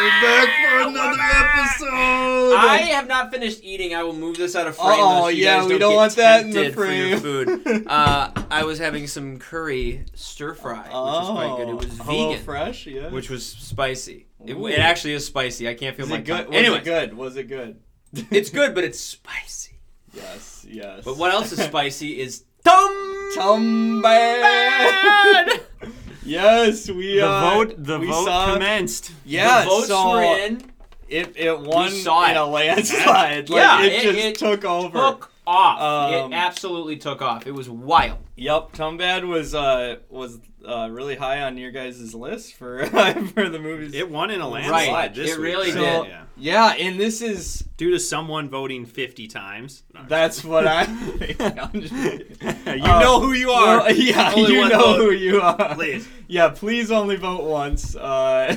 We're back for another episode. I have not finished eating. I will move this out of frame. Oh, so you yeah, guys we don't don't get want that in the tempted for your frame. food. Uh, I was having some curry stir fry, which was quite good. It was Oh, Hello vegan, Fresh, yeah. which was spicy. It, Ooh. it actually is spicy. I can't feel was my it good? tongue. Was Anyway, it good? Was it good? it's good, but it's spicy. yes, yes. But what else is spicy is tum Tumbbad. Yes, we The uh, vote, the we vote saw, commenced. Yeah, the votes so were in. it it won saw in it. a landslide. Like, Yeah, it, it- just it took over. Took off. Um, it absolutely took off. It was wild. Yep, Tumbbad was uh was uh really high on your guys' list for for the movies. It won in a landslide Right, this it week. really So- did. Yeah. yeah, and this is Due to someone voting 50 times. No, that's what I. I'm just, you Uh, know who you are. Well, yeah, Only you know vote. who you are. Please. Yeah, please only vote once. Uh,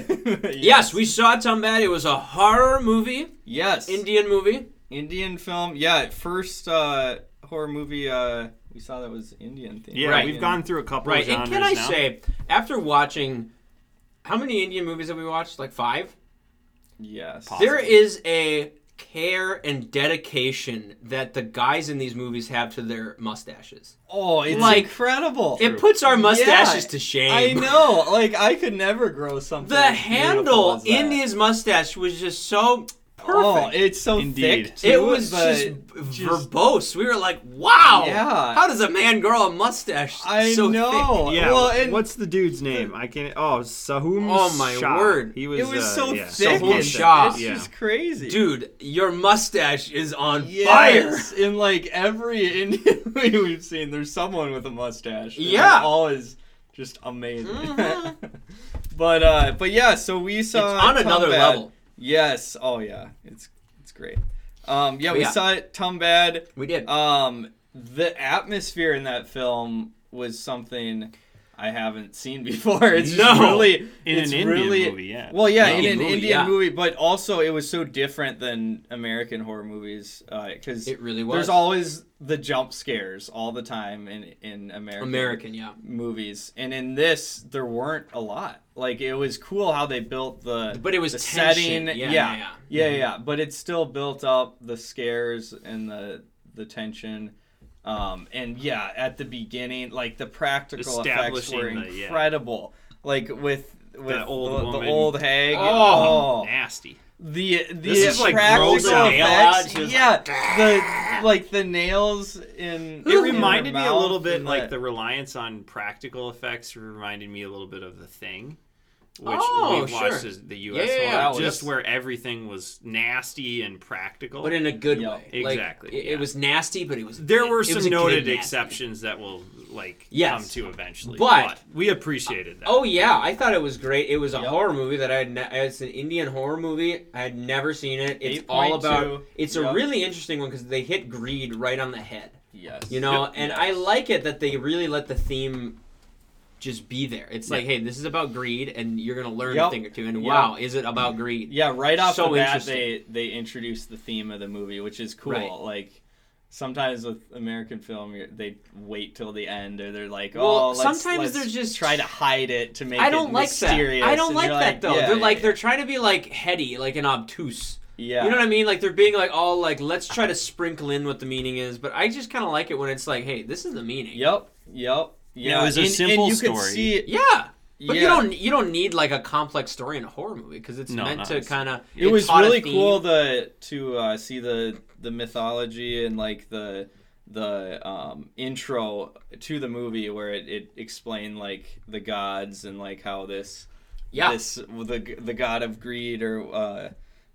Yes, we saw Tumbbad. It was a horror movie, Yes. Indian movie. Indian film. Yeah, first uh, horror movie uh, we saw that was Indian thing. Yeah, Right. we've gone through a couple Right, of and can I now. say, after watching, how many Indian movies have we watched? Like five. Yes. Possibly. There is a care and dedication that the guys in these movies have to their mustaches. Oh, it's Like, incredible. It puts our mustaches Yeah, to shame. I know. Like I could never grow something. The handle as in his mustache was just so Oh, perfect. it's so Indeed. thick. Too, it was but just, just- verbose. We were like, "Wow, Yeah. how does a man grow a mustache I so know. thick?" Yeah, Well, and what's the dude's name? I can't. Oh, Sohum. Oh, my Shah. word. He was. it was uh, so yeah. thick. Sohum and Shah. It's Yeah. just crazy. Dude, your mustache is on fire. Yes, in like every Indian movie we've seen, there's someone with a mustache. Yeah. it all is just amazing. Mhm. but uh, but yeah, so we It's saw on another Bad. level. Yes. Oh yeah, it's it's great. Um, yeah, we yeah. saw it. Tumbbad. We did. Um, the atmosphere in that film was something I haven't seen before. It's just No. really In it's an Indian really, movie, yeah. Well, yeah, in an movie, Indian yeah. movie, but also it was so different than American horror movies uh, because it really was. there's always the jump scares all the time in in American American, yeah. movies, and in this there weren't a lot. Like it was cool how they built the But it was the tension. setting, Yeah, yeah, yeah, yeah, yeah. Mm-hmm. yeah, But it still built up the scares and the the tension. Um, and yeah, at the beginning, like the practical effects were Establishing the- yeah. incredible. Like with with old the, the old hag. Oh, oh Nasty. the the This is like practical grows a out, effects, she yeah, like, the like the nails in. It in her reminded me a little bit and like the reliance on practical effects reminded me a little bit of the thing. Which Oh, we watched sure. as the US Yeah, yeah, one, yeah. just was- where everything was nasty and practical. but in a good Yeah, way. Like, exactly, it, yeah. it was nasty, but it was. there good. were some was a noted nasty. exceptions that will like Yes. come to eventually. But- we appreciated that. Oh yeah, I thought it was great. It was a Yep. horror movie that I had. Ne- it's an Indian horror movie. I had never seen it. It's all 8.2. about. It's a really interesting one because they hit greed right on the head. Yes. You know, Yep. and Yes. I like it that they really let the theme just be there. It's like, hey, this is about greed, and you're gonna learn a thing or two. And Yep. wow, is it about greed? Yeah, right off So the bat, they they introduced the theme of the movie, which is cool. Right. Like sometimes with American film, they wait till the end, or they're like, "Oh, let's, sometimes let's they're just- try to hide it to make I it don't like that. mysterious." I don't And like that though. yeah, they're yeah, like yeah. they're trying to be like heady, like an obtuse. yeah, You know what I mean? Like they're being like all like let's try to sprinkle in what the meaning is, but I just kind of like it when it's like, hey, this is the meaning. Yep, yep. Yeah, it was a and, simple and you Could story. see, Yeah. But you don't you don't need like a complex story in a horror movie because it's No, meant to kind of. it was really cool the to uh, see the the mythology and like the the um, intro to the movie where it, it explained like the gods and like how this Yeah. this the the god of greed or uh,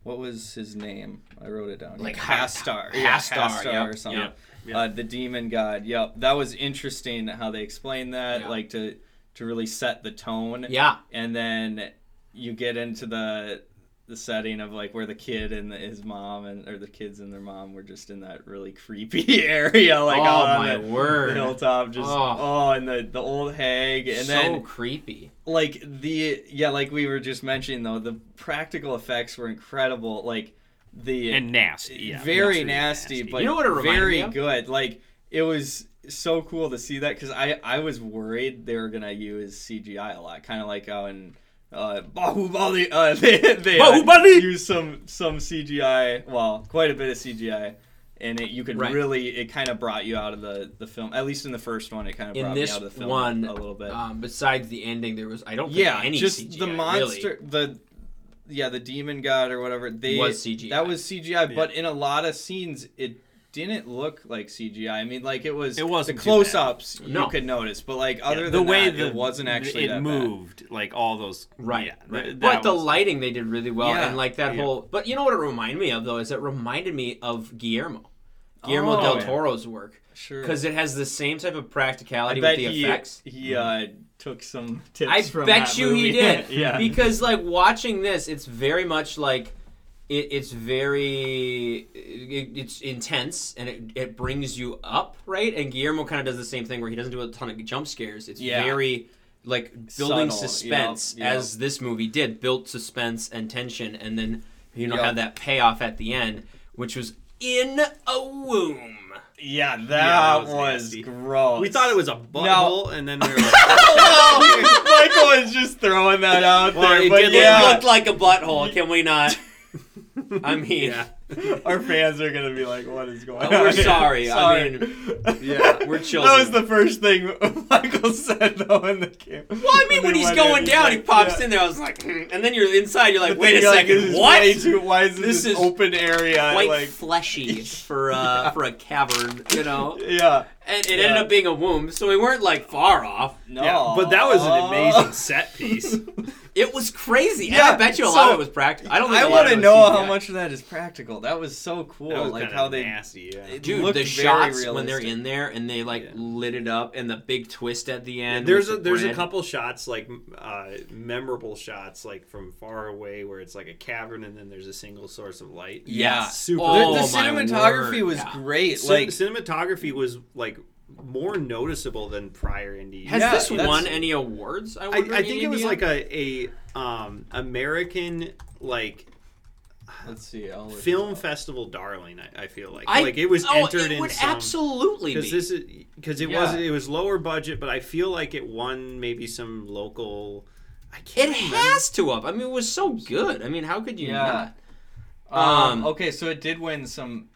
what was his name? I wrote it down. Like Hastar, Hastar, yeah, Hastar, Hastar yep, or something. yep, yep. Uh, the demon god. Yep, that was interesting how they explained that, Yeah. like to to really set the tone Yeah. and then you get into the the setting of like where the kid and the, his mom and or the kids and their mom were just in that really creepy area, like oh on my the, word. the hilltop, just Oh. oh. and the the old hag, and so then creepy. like the yeah, like we were just mentioning though, the practical effects were incredible, like the and nasty. Yeah, very Really nasty, but You know what very good. Like it was so cool to see that because I I was worried they were gonna use CGI a lot, kind of like how in uh, Baahubali. Uh, they they uh, use some some CGI. Well, quite a bit of CGI, and it, you could Right. really it kind of brought you out of the the film. At least in the first one, it kind of In brought this me out of the film one, a little bit. Um, besides the ending, there was I don't think yeah, any just CGI, the really. monster, the yeah, the demon god or whatever. They Was CGI. That was CGI, but in a lot of scenes, it didn't look like CGI. I mean, like it was It wasn't the close-ups you No. could notice, but like other Yeah, than that, it wasn't actually it that bad. moved like all those Right, yeah, right. th- but that the was- lighting they did really well, Yeah, and like that yeah. whole. But you know what it reminded me of though is it reminded me of Guillermo, Guillermo Oh, del yeah. Toro's work Sure. because it has the same type of I practicality bet with the he effects. he uh, took some tips. I from bet you he did. yeah. Because like watching this, it's very much like it, it's very it, it's intense and it, it brings you up, right? And Guillermo kind of does the same thing where he doesn't do a ton of jump scares. It's Yeah. very like building Subtle, suspense as this movie did, built suspense and tension, and then you know Yep. have that payoff at the end, which was in a womb. Yeah, that, that was was, gross. we thought it was a butthole, and then they were like, oh, Michael was just throwing that out Well, there, it but did yeah, It looked like a butthole. Can we not? I mean, yeah. our fans are gonna be like, "What is going Oh, on?" we're here?" sorry. I Sorry. mean, yeah. we're That was the first thing Michael said though in the game. Well, I mean, when he's going in, down, he like, pops yeah. in there. I was like, "Hmm," and then you're inside. You're like, wait a like, second, is what? too- why is this, This is open area? Quite like, fleshy for uh, for a cavern, you know. yeah. And it Yeah. ended up being a womb, so we weren't like far off. No, Yeah, but that was an amazing set piece. It was crazy. and Yeah, I bet you a so- lot of it was practical. I don't think I a want to know CGI. how much of that is practical. That was so cool. That was like how they nasty. Yeah. Dude, the very shots when they're in there and they like Yeah. lit it up, and the big twist at the end. There's a the there's a couple shots like uh, memorable shots like from far away where it's like a cavern and then there's a single source of light. Yeah. super. Oh, the, the my cinematography word, was yeah. great. Cin- Like cinematography was like more noticeable than prior indie. Has Yeah, this won any awards? I, I, wonder, I in think it was like a a um, American like let's see, I'll film festival darling. I, I feel like I- like it was oh, entered it in would some absolutely be. because this is because it Yeah. was it was lower budget, but I feel like it won maybe some local. I can't It remember. has to have. I mean, it was so good. I mean, how could you Yeah. not? Um, Um, okay, so it did win some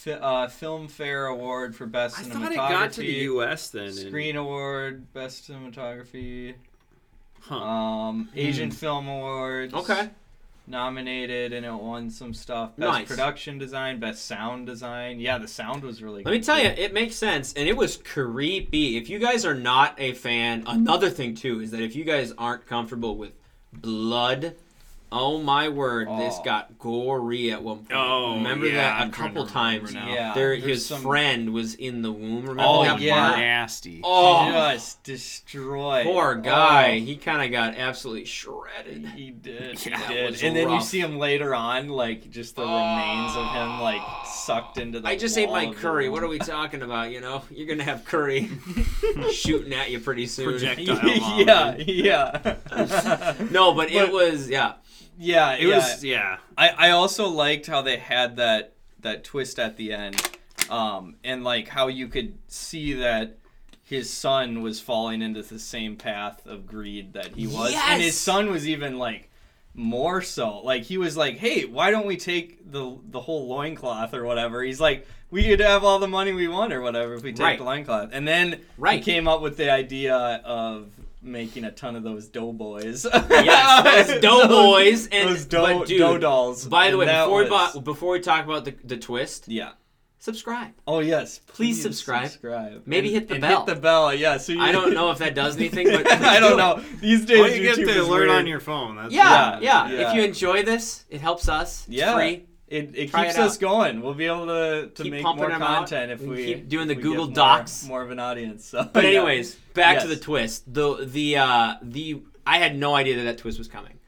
fi- uh, film fair award for best I cinematography. thought it got to the U.S. then. and- Screen award, best cinematography, Huh. um, Hmm. Asian Film Awards. Okay. Nominated and it won some stuff. Best Nice. production design, best sound design. Yeah, the sound was really. Let me tell you, it makes sense, and it was creepy. If you guys are not a fan, another thing too is that if you guys aren't comfortable with blood, oh my word, this Oh. got gory at one point. Oh, remember yeah, that a I'm couple times. now. Yeah, there, his some- friend was in the womb. Remember oh that yeah. part? nasty. Oh, Just destroyed. poor guy. Oh. He kind of got absolutely shredded. He did. Yeah, he it did. was And then you see him later on, like just the remains of him, like sucked into the. I just ate my curry. What are we talking about? You know, you're gonna have curry shooting at you pretty soon. Projectile yeah, yeah. No, but, it But- was yeah. Yeah, It yeah. was yeah. I, I also liked how they had that that twist at the end, um, and like how you could see that his son was falling into the same path of greed that he was, and his son was even like more so. Like he was like, "Hey, why don't we take the the whole loincloth or whatever?" He's like, "We could have all the money we want or whatever if we take Right. the loincloth." And then Right. he came up with the idea of making a ton of those doughboys. Yes, those doughboys and those dough, dude, dough dolls. By the way, that before we was- bu- before we talk about the the twist, yeah. subscribe. Oh yes, Please subscribe. subscribe. Maybe And- hit the and bell. Hit the bell, yeah. So you, I don't know if that does anything, but I don't do it. know. These days, Well, you get YouTube the is alert weird. on your phone. That's Yeah, yeah, Yeah, If you enjoy this, it helps us. It's Yeah. free. It, it Try keeps it us going. We'll be able to, to Keep make more content if and we keep doing the Google Docs. More, more of an audience. So, But yeah. anyways, back to the twist. The the uh the I had no idea that that twist was coming.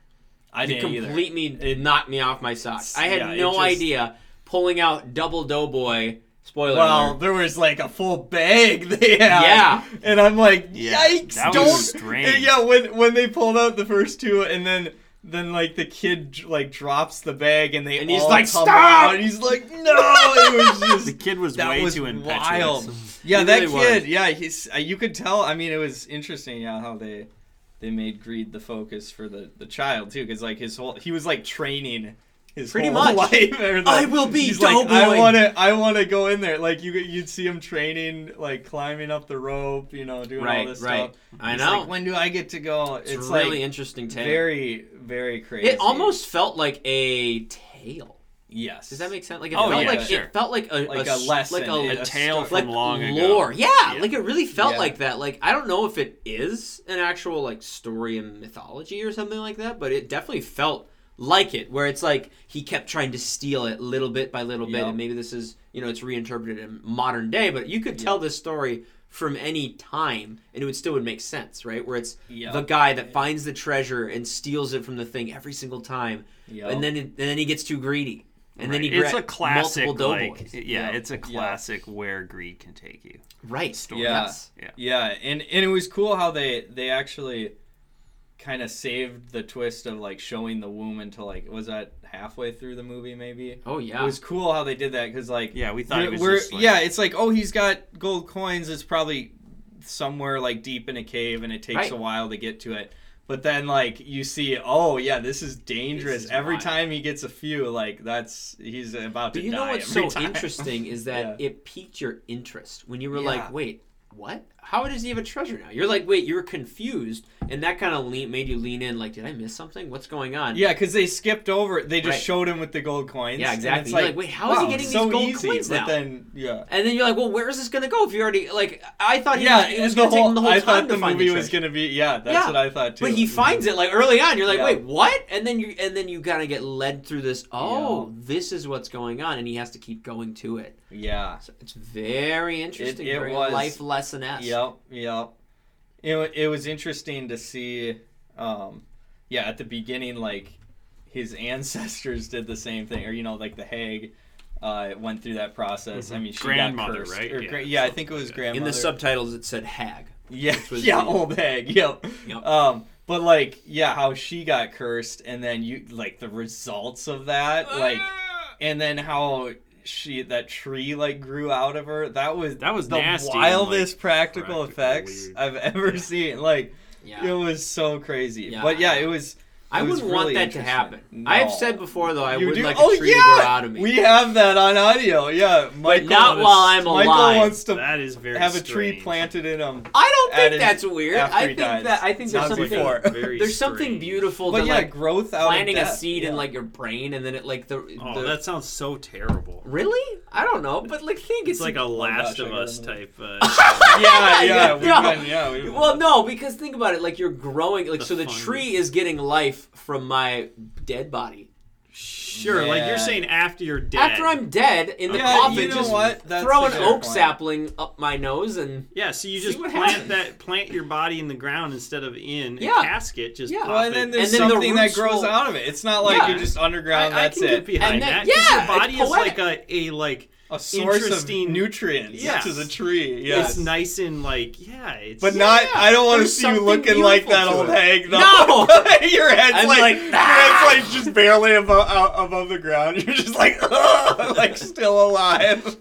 I didn't either. completely It- knocked me off my socks. I had yeah, no just- idea pulling out double doughboy. Spoiler Well, alert. there was like a full bag they had. Yeah. And I'm like, Yeah, yikes! that don't. strange. Yeah, when when they pulled out the first two, and then then like the kid like drops the bag, and they And he's all like, "Stop!" out, and he's like, no! It was just The kid was way was too impetuous. wild. Yeah, He that really kid. was. Yeah, he's. Uh, you could tell. I mean, it was interesting. Yeah, how they they made greed the focus for the the child too, because like his whole he was like training. His Pretty much. life. the- I will be like, I want to, I want to go in there. Like you, you'd see him training, like climbing up the rope, you know, doing all this right. stuff. I It's know. like, when do I get to go? it's, It's, really like interesting tale. very, very crazy. it almost felt like a tale. yes. Does that make sense? Like it Oh, felt yeah, like sure. it felt like a like a, a lesson, like a, A tale from like long ago. lore. Yeah, Yeah. like it really felt Yeah. like that. Like I don't know if it is an actual like story and mythology or something like that, but it definitely felt like it. Where it's like he kept trying to steal it little bit by little bit, Yep. and maybe this is you know it's reinterpreted in modern day, but you could tell this story from any time and it would still would make sense right where it's Yep. the guy that finds the treasure and steals it from the thing every single time Yep. and then it, and then he gets too greedy and then he it's a classic multiple like yeah, Yeah. it's a Yeah. classic where greed can take you. right Yeah. yes. Yeah. Yeah, and and it was cool how they they actually kind of saved the twist of like showing the womb until like was that halfway through the movie maybe. oh yeah It was cool how they did that because like Yeah, we thought it we're, was we're- just, like- yeah, it's like oh he's got gold coins. It's probably somewhere like deep in a cave, and it takes Right. a while to get to it. But then like you see, oh yeah, this is dangerous. This is every wild. time he gets a few, like that's he's about to But you know what's so time. interesting is that Yeah. it piqued your interest when you were Yeah. like, wait, what? How does he have a treasure now? You're like, wait, you were confused, and that kind of lean, made you lean in. Like, did I miss something? What's going on? Yeah, because they skipped over. it. They just Right. showed him with the gold coins. Yeah, exactly. it's You're like, wait, how is he getting so these gold easy, coins but now? Then, yeah, And then you're like, well, where is this going to go? If you already like, I thought he, yeah. was, it was going to take him the whole I time thought to the find movie the was treasure. gonna be. Yeah, that's Yeah. what I thought too. But he finds it like early on. You're like, Yeah. wait, what? And then you and then you kind of get led through this. Oh, this is what's going on, and he has to keep going to it. Yeah. So it's very interesting. it very was- life lesson esque. Yep. Yep. It, wa- it was interesting to see. Um, yeah, at the beginning, like his ancestors did the same thing, or you know, like the hag. Uh, went through that process. I mean, she Grandmother, got cursed. right? Or Yeah, gra- yeah, I think it was like grandmother. In the subtitles, it said hag. Yeah, was yeah, the- old hag. Yep. Yep. Um, but like, yeah, how she got cursed, and then you like the results of that, like, and then how she that tree like grew out of her. That was That was the nasty and, wildest like, practical, practical, effects weird. I've ever seen. Like, Yeah. it was so crazy. Yeah. But yeah, it was. I wouldn't want that to happen. No. I've said before though, I You would do? like oh a tree yeah, to grow out of me. we have that on audio. Yeah, Michael. not while I'm Michael alive. wants to That is very have a tree planted in him. I don't think added that's weird. I think dies. that I think there's Not something before. Very there's something beautiful But to yeah, like growth out planting of a death. seed in like your brain and then it like the, Oh, the that sounds so terrible. really I don't know, but like think It's like a Last of Us type. Uh, yeah, yeah, Yeah, we've no. been, yeah. Well, no, because think about it. Like you're growing. Like so, the tree is getting life from my dead body. sure, like you're saying after you're dead. After I'm dead in the Yeah, coffin, you know just what? That's throw a an fair oak point. sapling up my nose and Yeah, so you just what plant happens. that, plant your body in the ground instead of in Yeah. a casket. Just Yeah. pop Well, and it. then there's And then the something that roots grows will- out of it. It's not like Yeah. you're just underground. I, I that's can it. get behind And then- that. 'cause yeah, your body it's is like a, a like a source of interesting- nutrients Yes. to the tree. Yes. it's nice and like yeah, it's But not. I don't want to see you looking like that old it. hag. though. No! your head's I'm like, like, your "Ah!" head's like just barely above out, above the ground. You're just like like still alive.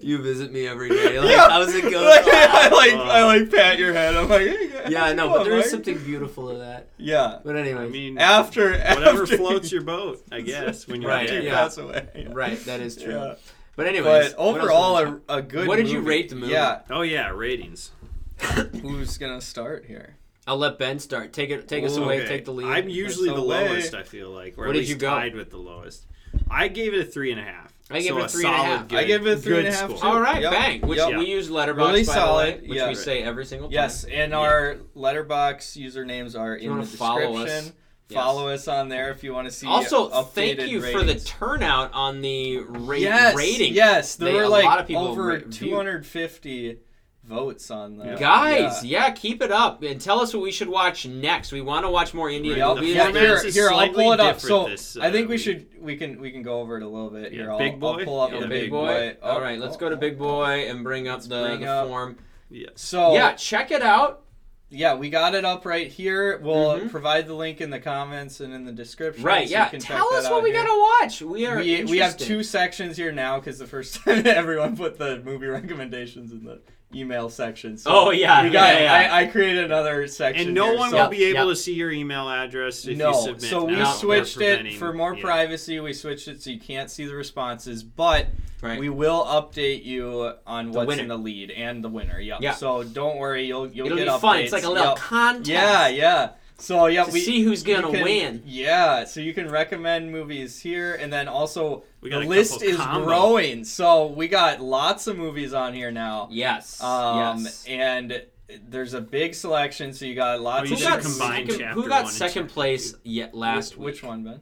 you visit me every day. Like, Yeah. how's it going? Like, I like Uh, I like pat your head. I'm like, hey, guys, yeah, I know, but on, there is something beautiful to that. Yeah. But anyway, I mean After whatever after floats your boat, I guess. When you're Right, after you dead. yeah. pass away. Yeah. right, that is true. Yeah. But anyways, But overall, a, a good. What did you rate the movie? Yeah. Oh yeah, ratings. Who's gonna start here? I'll let Ben start. Take it. Take us away. Okay. Take the lead. I'm usually the the way. lowest. I feel like, or What at did least you go? tied with the lowest. I gave it a three and a half. I gave so it a three and a solid half. Good, I gave it a three good and a half, score. too. All right, Yep. bang. Which Yep. we use Letterboxd Really by solid, the way, which yeah. we say every single time. Yes, and Yeah. our Letterboxd usernames are you in wanna the follow us, description. yes. Follow us on there if you want to see. Also, thank you for the turnout on the ra- yes, rating. Yes, there They- were a like lot of people over ra- 250 votes on the Guys, Yeah. yeah. keep it up and tell us what we should watch next. We want to watch more Indian Yep. movies. Yeah, format's here, is here, I'll slightly pull it up. So this, I think uh, we should we can we can go over it a little bit here. Yeah, I'll, Big I'll Boy? pull up Yeah, the big, big boy. boy. All Oh, right, let's oh, go to Big. Boy and bring up the, bring the up- form. Yeah. So yeah, check it out. Yeah, we got it up right here. We'll Mhm. provide the link in the comments and in the description. Right, so you yeah. Tell us what we here. gotta watch. We are. We, we have two sections here now because the first time everyone put the movie recommendations in the email section. So Oh, yeah, we got. yeah, yeah. I, I created another section. And no here, one so- will be able yep. to see your email address if no, you submit. so we now. Switched it for more yeah. privacy. We switched it so you can't see the responses, but Right. we will update you on The what's winner. in the lead and the winner. Yep. Yeah. So don't worry, you'll you'll It'll get be updates. fun. It's like a little Yep. contest. Yeah, yeah. So yeah, To we see who's gonna can- win. Yeah, so you can recommend movies here, and then also We the got a list is combo. growing. So we got lots of movies on here now. Yes. Um, yes. and there's a big selection. So you got lots you of Who got, different combine second, chapter who got one second place yet last which, week? which one, Ben?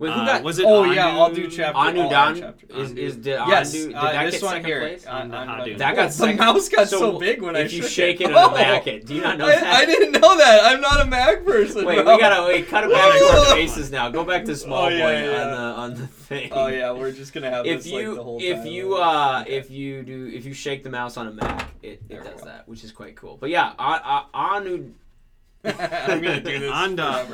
Wait, who Uh, got? was it Oh yeah, Anu- I'll do chapter. Anu Dan chapter. is is did Yes, Anu, did uh, that this get one here. place? Uh, On the on- That Oh, got the mouse got so, so big when I if you shake it it. on the Oh. Mac it. Do you not know I, that? I didn't know that. I'm not a Mac person. Wait, bro. we gotta wait. Cut it back to our faces now. Go back to small Oh, boy yeah, yeah, on the on the thing. Oh yeah, we're just gonna have If this like the you whole if time. you uh Okay. if you do if you shake the mouse on a Mac, it, it does that, which is quite cool. But yeah, uh, uh, Anu I'm gonna do this Anda.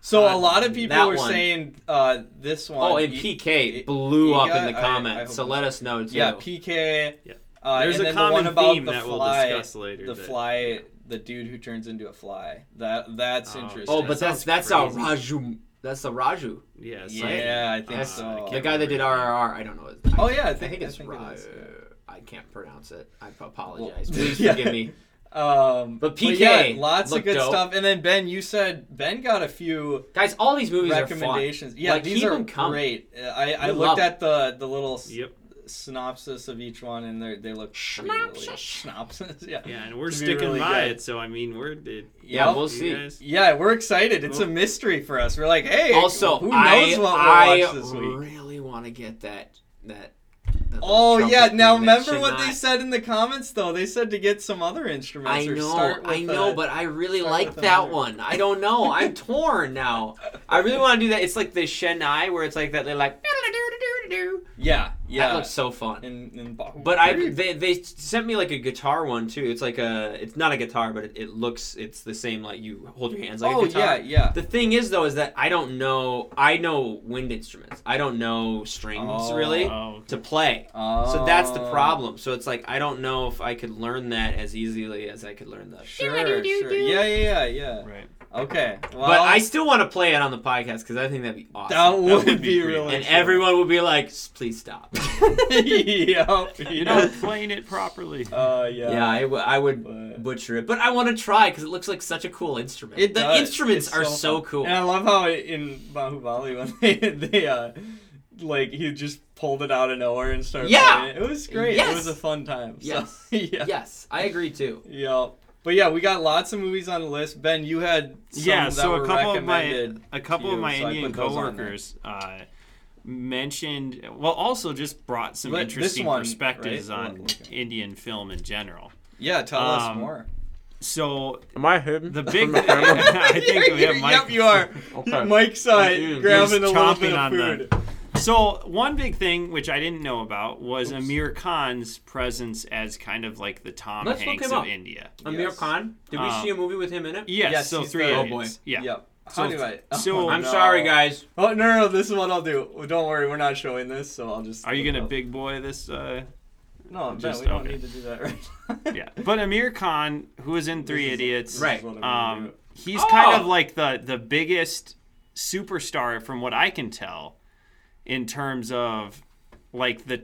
Forever now. So a Uh, lot of people that were one. saying uh, this one. Oh, and y- PK y- blew you up got- in the I- I comments, so let us know too. Yeah, PK. Yeah. Uh, There's and a then the common about theme the that we'll fly, discuss later. the that- fly, the dude who turns into a fly. That that's Oh, interesting. oh, That but that's that's our crazy. Raju. That's the Raju. Yes. yeah, I think That's so. I The guy that did. RRR. I don't know. His, Oh, yeah, I I think- think I it's think it Ra- yeah. I can't pronounce it. I apologize. Well, Please yeah. forgive me. Um, But yeah, PK lots of good dope. stuff. And then Ben, you said Ben got a few Guys, all these movies are recommendations. fun. Yeah, Like, these are coming. great. I, I looked at the the little s- Yep. synopsis of each one, and they they look pretty really- Synopsis. synopsis. Yeah, Yeah, and we're sticking really by good. it. So I mean, we're it, Yeah, Yep. we'll see. Guys. Yeah, we're excited. It's a mystery for us. We're like, hey, Also, who knows I, what we'll I watch this week? really want to get that that. Oh yeah! Now remember what they said in the comments though. They said to get some other instruments. I or know, start I know, uh, but I really like that another. one. I don't know. I'm torn now. I really want to do that. It's like the Chennai where it's like that. They're like, "Doodle-doo-doo-doo-doo-doo." yeah, yeah. that looks so fun. in, in Bahu- But I they, they sent me like a guitar one too. It's like a it's not a guitar, but it, it looks it's the same like you hold your hands like oh a guitar. yeah, yeah. The thing is though is that I don't know I know wind instruments. I don't know strings Oh. really Oh, okay. to play. Oh. So that's the problem. So it's like I don't know if I could learn that as easily as I could learn the. Sure, sure. Yeah, yeah, yeah, yeah. right. Okay. Well, but I still want to play it on the podcast because I think that'd be awesome. that would, would be, be great. really. and cool. everyone would be like, "Please stop." yep. You're not playing it properly. Uh, yeah. yeah, I, w- I would But- butcher it, but I want to try because it looks like such a cool instrument. It the does. instruments It's are so, fun. cool. And I love how in Baahubali when they they uh like he just pulled it out of nowhere and started Yeah. playing it. It was great. Yes. It was a fun time. So, Yes. yeah. Yes, I agree too. Yeah. But yeah, we got lots of movies on the list. Ben, you had some yeah, that so were a couple of my a couple to of my you, so Indian put those on there. coworkers uh, mentioned, well, also just brought some Let- interesting one, perspectives right? on Okay. Indian film in general. Yeah, tell us Um, more. So Am I hidden? the big, I think we have Mike. Yep, you are. Okay. Mike's uh, I'm in. grabbing He's a little bit of on the- food. So one big thing which I didn't know about was Aamir Khan's presence as kind of like the Tom Let's Hanks of up. India. Aamir Yes. Khan. Did we Um, see a movie with him in it? Yes, Yes, so three the- Oh, boy. Yeah. Yep. So- How do I? so- oh, I'm no. sorry, guys. Oh no, no, this is what I'll do. Well, Don't worry, we're not showing this, so I'll just. Are you gonna up. big boy this? Uh, No, Ben, just- we don't need to do that right. yeah, but Aamir Khan, who was in Three is- Idiots, Right. what I'm gonna um, he's Oh! kind of like the the biggest superstar from what I can tell, in terms of like the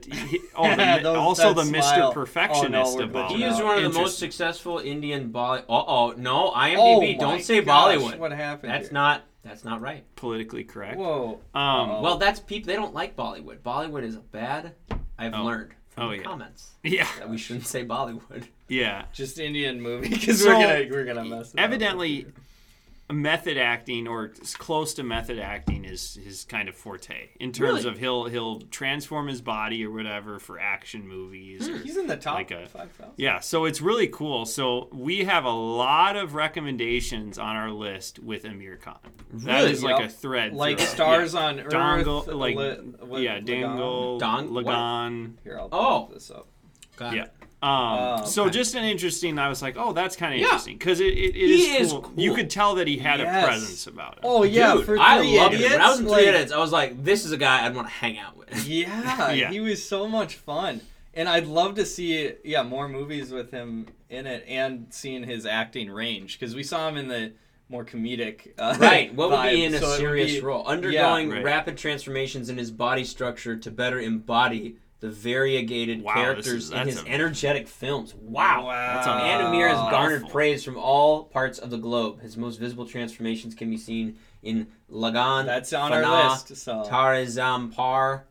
oh the, Those- also the that Mr. Perfectionist Oh, no, of we're all. glitching He is one of the most successful Indian Bolly. Uh oh, no, Oh IMDb. my don't say gosh, Bollywood. What happened? That's here? not. That's not right. politically correct. Whoa. Um, Well, that's people. They don't like Bollywood. Bollywood is a bad. I've Oh. learned from Oh, the yeah. comments yeah, that we shouldn't say Bollywood. yeah. Just Indian movie because So, we're gonna we're gonna mess. It up. Evidently, method acting or close to method acting is his kind of forte in terms Really? of he'll he'll transform his body or whatever for action movies. Hmm, or- he's in the top like a- five thousand. Yeah, so it's really cool. So we have a lot of recommendations on our list with Aamir Khan. That Really? is like Yep. a thread. Like throughout. stars on Earth. Dongle, like Li- what- yeah, Dangle, Dong- what? Lagaan. Here, I'll Oh. oh. this up. Got Yeah. it. Um, Oh, So okay. just an interesting. I was like, oh, that's kind of Yeah. interesting because it, it, it He is, is cool. cool. You could tell that he had Yes. a presence about him. Oh yeah, Dude, for I three loved idiots. it. When I was in like, three idiots, I was like, this is a guy I'd want to hang out with. Yeah, Yeah. he was so much fun. and I'd love to see yeah more movies with him in it and seeing his acting range because we saw him in the more comedic uh, Right. What would be in a so serious be- role? Undergoing right. rapid transformations in his body structure to better embody the variegated Wow, characters is- in his a- energetic films. Wow. That's Wow. a- Anna has garnered Awful. praise from all parts of the globe. His most visible transformations can be seen in Lagaan, That's on Fanaa, our list. So Taare Zameen Par.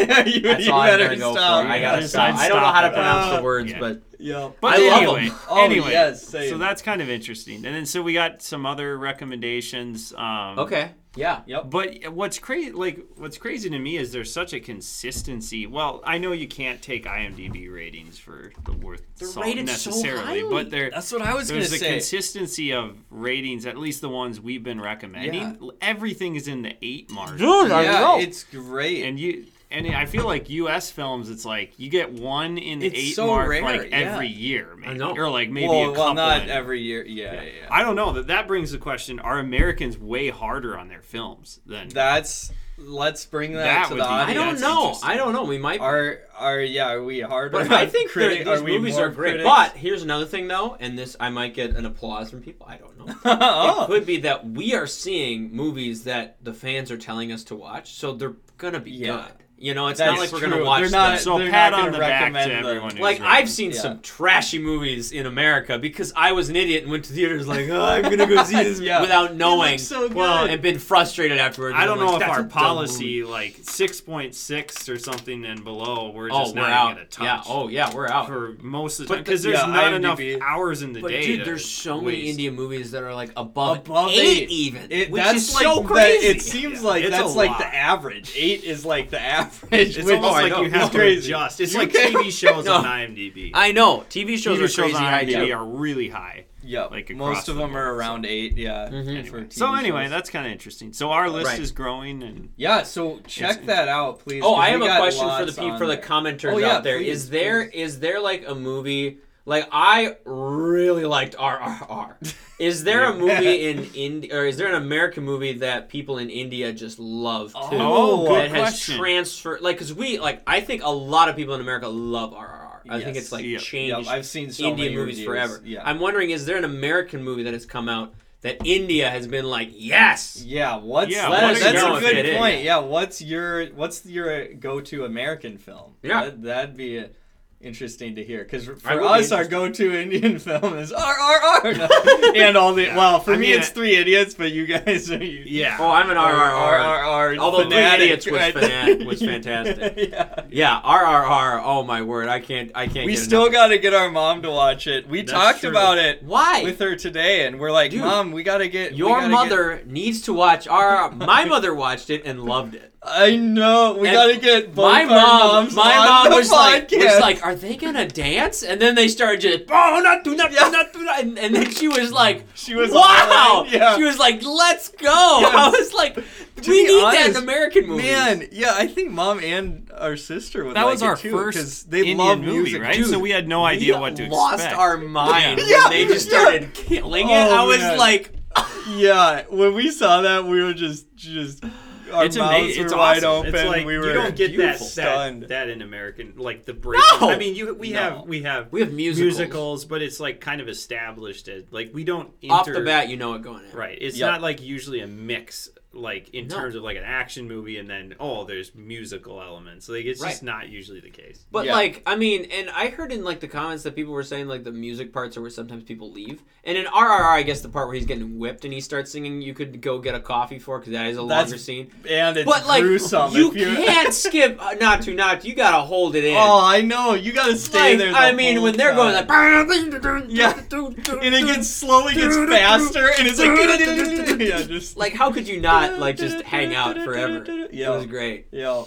you, That's you all I'm better gonna go stop. for. I gotta stop. I don't know how to pronounce Uh, the words, yeah. but Yeah. But I love anyway, them. Oh, anyway, yes, same. so that's kind of interesting. And then so we got some other recommendations. Um, okay, yeah. Yep. But what's crazy, like what's crazy to me is there's such a consistency. Well, I know you can't take IMDb ratings for the worth They're salt rated so necessarily, highly. but there That's what I was gonna say. there's a consistency of ratings. At least the ones we've been recommending. Everything is in the eight mark. yeah, it's great. and you and I feel like U.S. films, it's like you get one in the It's eight so mark rare, like yeah. every year, maybe, know. or like maybe well, a couple. well, not in- every year. Yeah, yeah. yeah. I don't know. That that brings the question: Are Americans way harder on their films than? That's let's bring that, That to the be- I don't know. I don't know. We might. Are are yeah? Are we harder? But I think criti- they're- these are we movies more are great. critics? But here's another thing, though, and this I might get an applause from people. I don't know. oh, It could be that we are seeing movies that the fans are telling us to watch, so they're gonna be Yeah. good. You know, it's That's not like we're true. gonna watch They're not- them. so they're pat not on the back to everyone. Like. I've seen Yeah. some trashy movies in America because I was an idiot and went to theaters like, oh, I'm gonna go see this Yeah. without knowing, so good. well, and been frustrated afterwards. I don't like, know if our policy, like six point six or something and below, we're oh, just Oh, we're not out. gonna touch. Yeah. Oh, yeah, we're out. for most of the time because the- there's yeah, not enough hours in the But day. dude, there's so many. Indian movies that are like above, above eight, even, It, which that's is like so crazy. it seems like that's like the average. Eight is like the average. It's which- almost Oh, like you have to Crazy. adjust. It's You like can't- TV shows No. on IMDb. I know TV shows TV are shows crazy on high IMDb too. are really high. Yeah, like, most across of the them are board, around eight. Yeah. Mhm. for TV So anyway, shows. that's kind of interesting. So our list Right. is growing, and yeah. So check that out, please. Oh, I have a question for the people for the commenters Oh, yeah, out there. please, Is there please. is there like a movie like I really liked RRR. Is there a movie in India or is there an American movie that people in India just love too? Oh, good that has question. transferred like cuz we like I think a lot of people in America love RRR. I think it's like Yep. changed Yep, I've seen so Indian many movies reviews. forever. Yeah. I'm wondering is there an American movie that has come out that India has been like, "Yes." Yeah, what's Yeah, Let us that's know a good point. Yeah, what's your what's your go-to American film? Yeah. that, that'd be uh, interesting to hear because for us, our go-to Indian film is RRR, No. and all the well, for I me mean, it's I- Three Idiots, but you guys are you, yeah. Oh, I'm an RRR. RRR. Although Three fanatic, Idiots was right? fanat- was fantastic. yeah. Yeah, RRR. Oh my word, I can't I can't We get still got to get our mom to watch it. We That's talked true. about it Why? with her today, and we're like, Dude, "Mom, we got to get Your gotta get- mother needs to watch RRR. My mother watched it and loved it. I know we And got to get both my our mom, moms my on mom the was like, was like, are they gonna dance? And then they started just, oh, not do not, do not, do not, and, and then she was like, She was wow. yeah. She was like, let's go. I was like, we be need that in American movies. Man, yeah, I think mom and our sister would that like was it our too, first 'cause they Indian love movie, music, right? Dude, so we had no idea what to lost expect. Lost our mind Yeah. when they just Yeah. started killing it. Oh, I was man. like, yeah, when we saw that, we were just just our it's amazing. It's wide awesome. open. It's like we were you don't get that, beautiful. that that in American like the break. No! I mean, you we No. have we have we have musicals. musicals, but it's like kind of established as like we don't Off the bat, you know it going in. Right. It's Yep. not like usually a mix like in No. terms of like an action movie and then oh there's musical elements. Like it's just not usually the case. But Yeah. like, I mean, and I heard in like the comments that people were saying like the music parts are where sometimes people leave. And in RRR, I guess the part where he's getting whipped and he starts singing, you could go get a coffee for because that is a That's longer scene. and it's But like, gruesome. you you can't skip uh, not to not. You gotta hold it in. Oh, I know. You gotta stay Like, there. the I mean, when they're going time. like, Yeah. and it gets slowly gets faster, and it's like yeah, just like, how could you not like just hang out forever? Yeah. It was great. Yeah,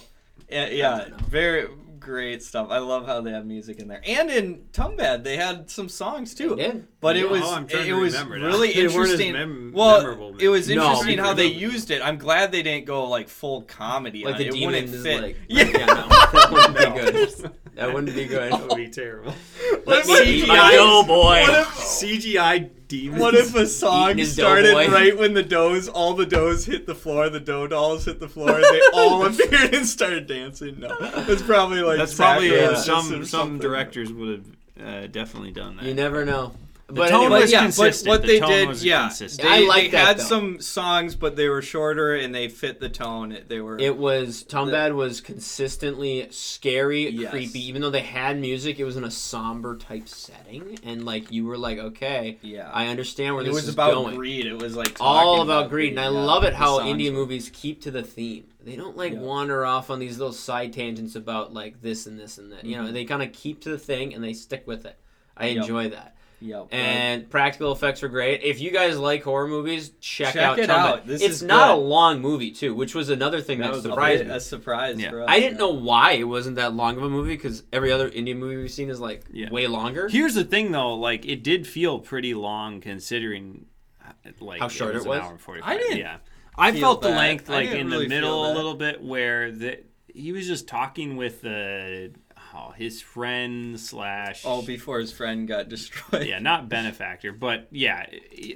yeah, yeah, very great stuff. I love how they have music in there, and in Tumbbad they had some songs too. They did. But Yeah. it was Oh, I'm it was really They interesting. mem- well, memorable, it was No. interesting how they Remember. used it. I'm glad they didn't go like full comedy. Like on the it. It demon wouldn't fit. like, yeah, yeah, oh no, that wouldn't be good. That wouldn't be good. That would be terrible. Let What me if- eat my doughboy. What if, CGI demons. what if a song Eating his started doughboy. right when the doughs, all the doughs hit the floor, the dough dolls hit the floor, they all appeared and started dancing? No, it's probably like That's probably sacrilegious uh, some some something. directors would have uh, definitely done that. You never know. The But tone anyway, was yeah, consistent. But what The they tone did, was yeah, consistent. they, I like they that, had though. some songs, but they were shorter and they fit the tone. It- They were. It was Tumbbad was consistently scary, Yes. creepy. Even though they had music, it was in a somber type setting, and like you were like, okay, yeah, I understand where it this was is about going. greed. It was like All talking about greed, and I yeah, love it how Indian were- movies keep to the theme. They don't like Yeah. wander off on these little side tangents about like this and this and that. You know, Mhm. they kind of keep to the thing and they stick with it. I Yep. enjoy that. Yep. and practical effects were great. If you guys like horror movies, check, Check out. it out. This it's is not a long movie too, which was another thing that, that was a, surprised bit- me. a surprise Yeah. for us. I didn't yeah. know why it wasn't that long of a movie because every other Indian movie we've seen is like Yeah. way longer. Here's the thing, though. Like, it did feel pretty long considering, uh, like, How short it an was? hour and 45. I didn't Yeah, I felt the length, like in really the middle a little bit, where the he was just talking with the oh, his friend slash. Oh, before his friend got destroyed. yeah, not benefactor, but yeah,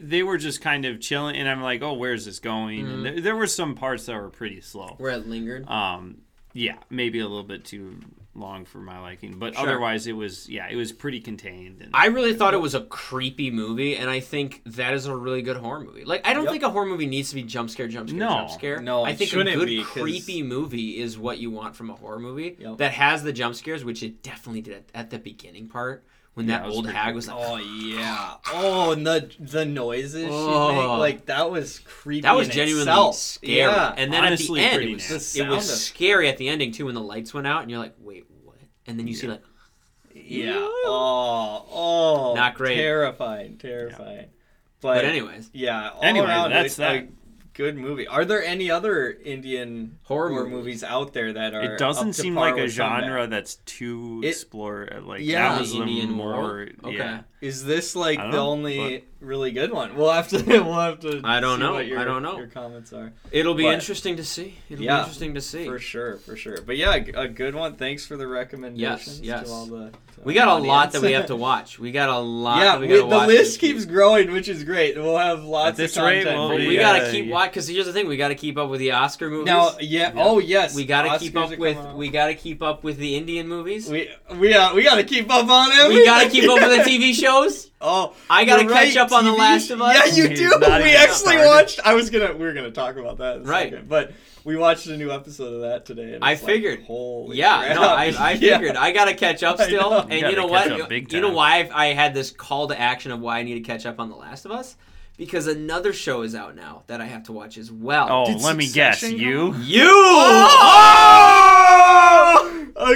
they were just kind of chilling, and I'm like, oh, where's this going? Mm-hmm. And there, there were some parts that were pretty slow. Where it lingered. Um, yeah, maybe a little bit too long for my liking, but Sure. otherwise it was yeah, it was pretty contained. And, I really thought it was a creepy movie, and I think that is a really good horror movie. Like, I don't Yep. think a horror movie needs to be jump scare, jump scare, No. jump scare. No, I think a good be, 'cause- creepy movie is what you want from a horror movie Yep. that has the jump scares, which it definitely did at, at the beginning part when Yeah, that old hag was like, Oh yeah. Oh, and the the noises she Oh. made, like that was creepy. That was in genuinely itself. scary. Yeah. And then Honestly, at the end, it was, nasty. it was scary at the ending too when the lights went out, and you're like, wait, what? And then you see like, yeah. Oh, oh. Not great. Terrifying. Terrifying. But, but anyways, yeah. All Anyway, around, that's a, that. a good movie. Are there any other Indian Horror horror, movies. movies. out there that are? it doesn't seem like a with Sunbed? genre that's too It- explore like Yeah. that was Indian more more? Okay. yeah. Is this like the know, only really good one? We'll have to. We'll have to. I don't see know. What your, I don't know. Your comments are it'll be But- interesting to see. It'll be interesting to see. for sure, for sure. But yeah, a a good one. Thanks for the recommendations. yes. To all the, to We got a lot that we have to watch. We got a lot. yeah, that we we- the watch list this keeps week. growing, which is great. We'll have lots At this of rate, we'll But be, we gotta uh, keep yeah. watch because here's the thing: we gotta keep up with the Oscar movies. now, yeah. Oh yes, we gotta keep up with out. we gotta keep up with the Indian movies. we we uh, we gotta keep up on it. We gotta keep up with the TV shows. Oh, I gotta catch right, up on The Last of Us. Yeah, you He's do. We actually started. watched. I was gonna. We were gonna talk about that. In a Right. Second, but we watched a new episode of that today. And I it's like, figured. holy Yeah, crap. no, I, I Yeah. figured I gotta catch up still. know. And You you know what? up big You know why I've, I had this call to action of why I need to catch up on The Last of Us? Because another show is out now that I have to watch as well. Oh, Did let me guess, Succession you. come You! Oh! oh!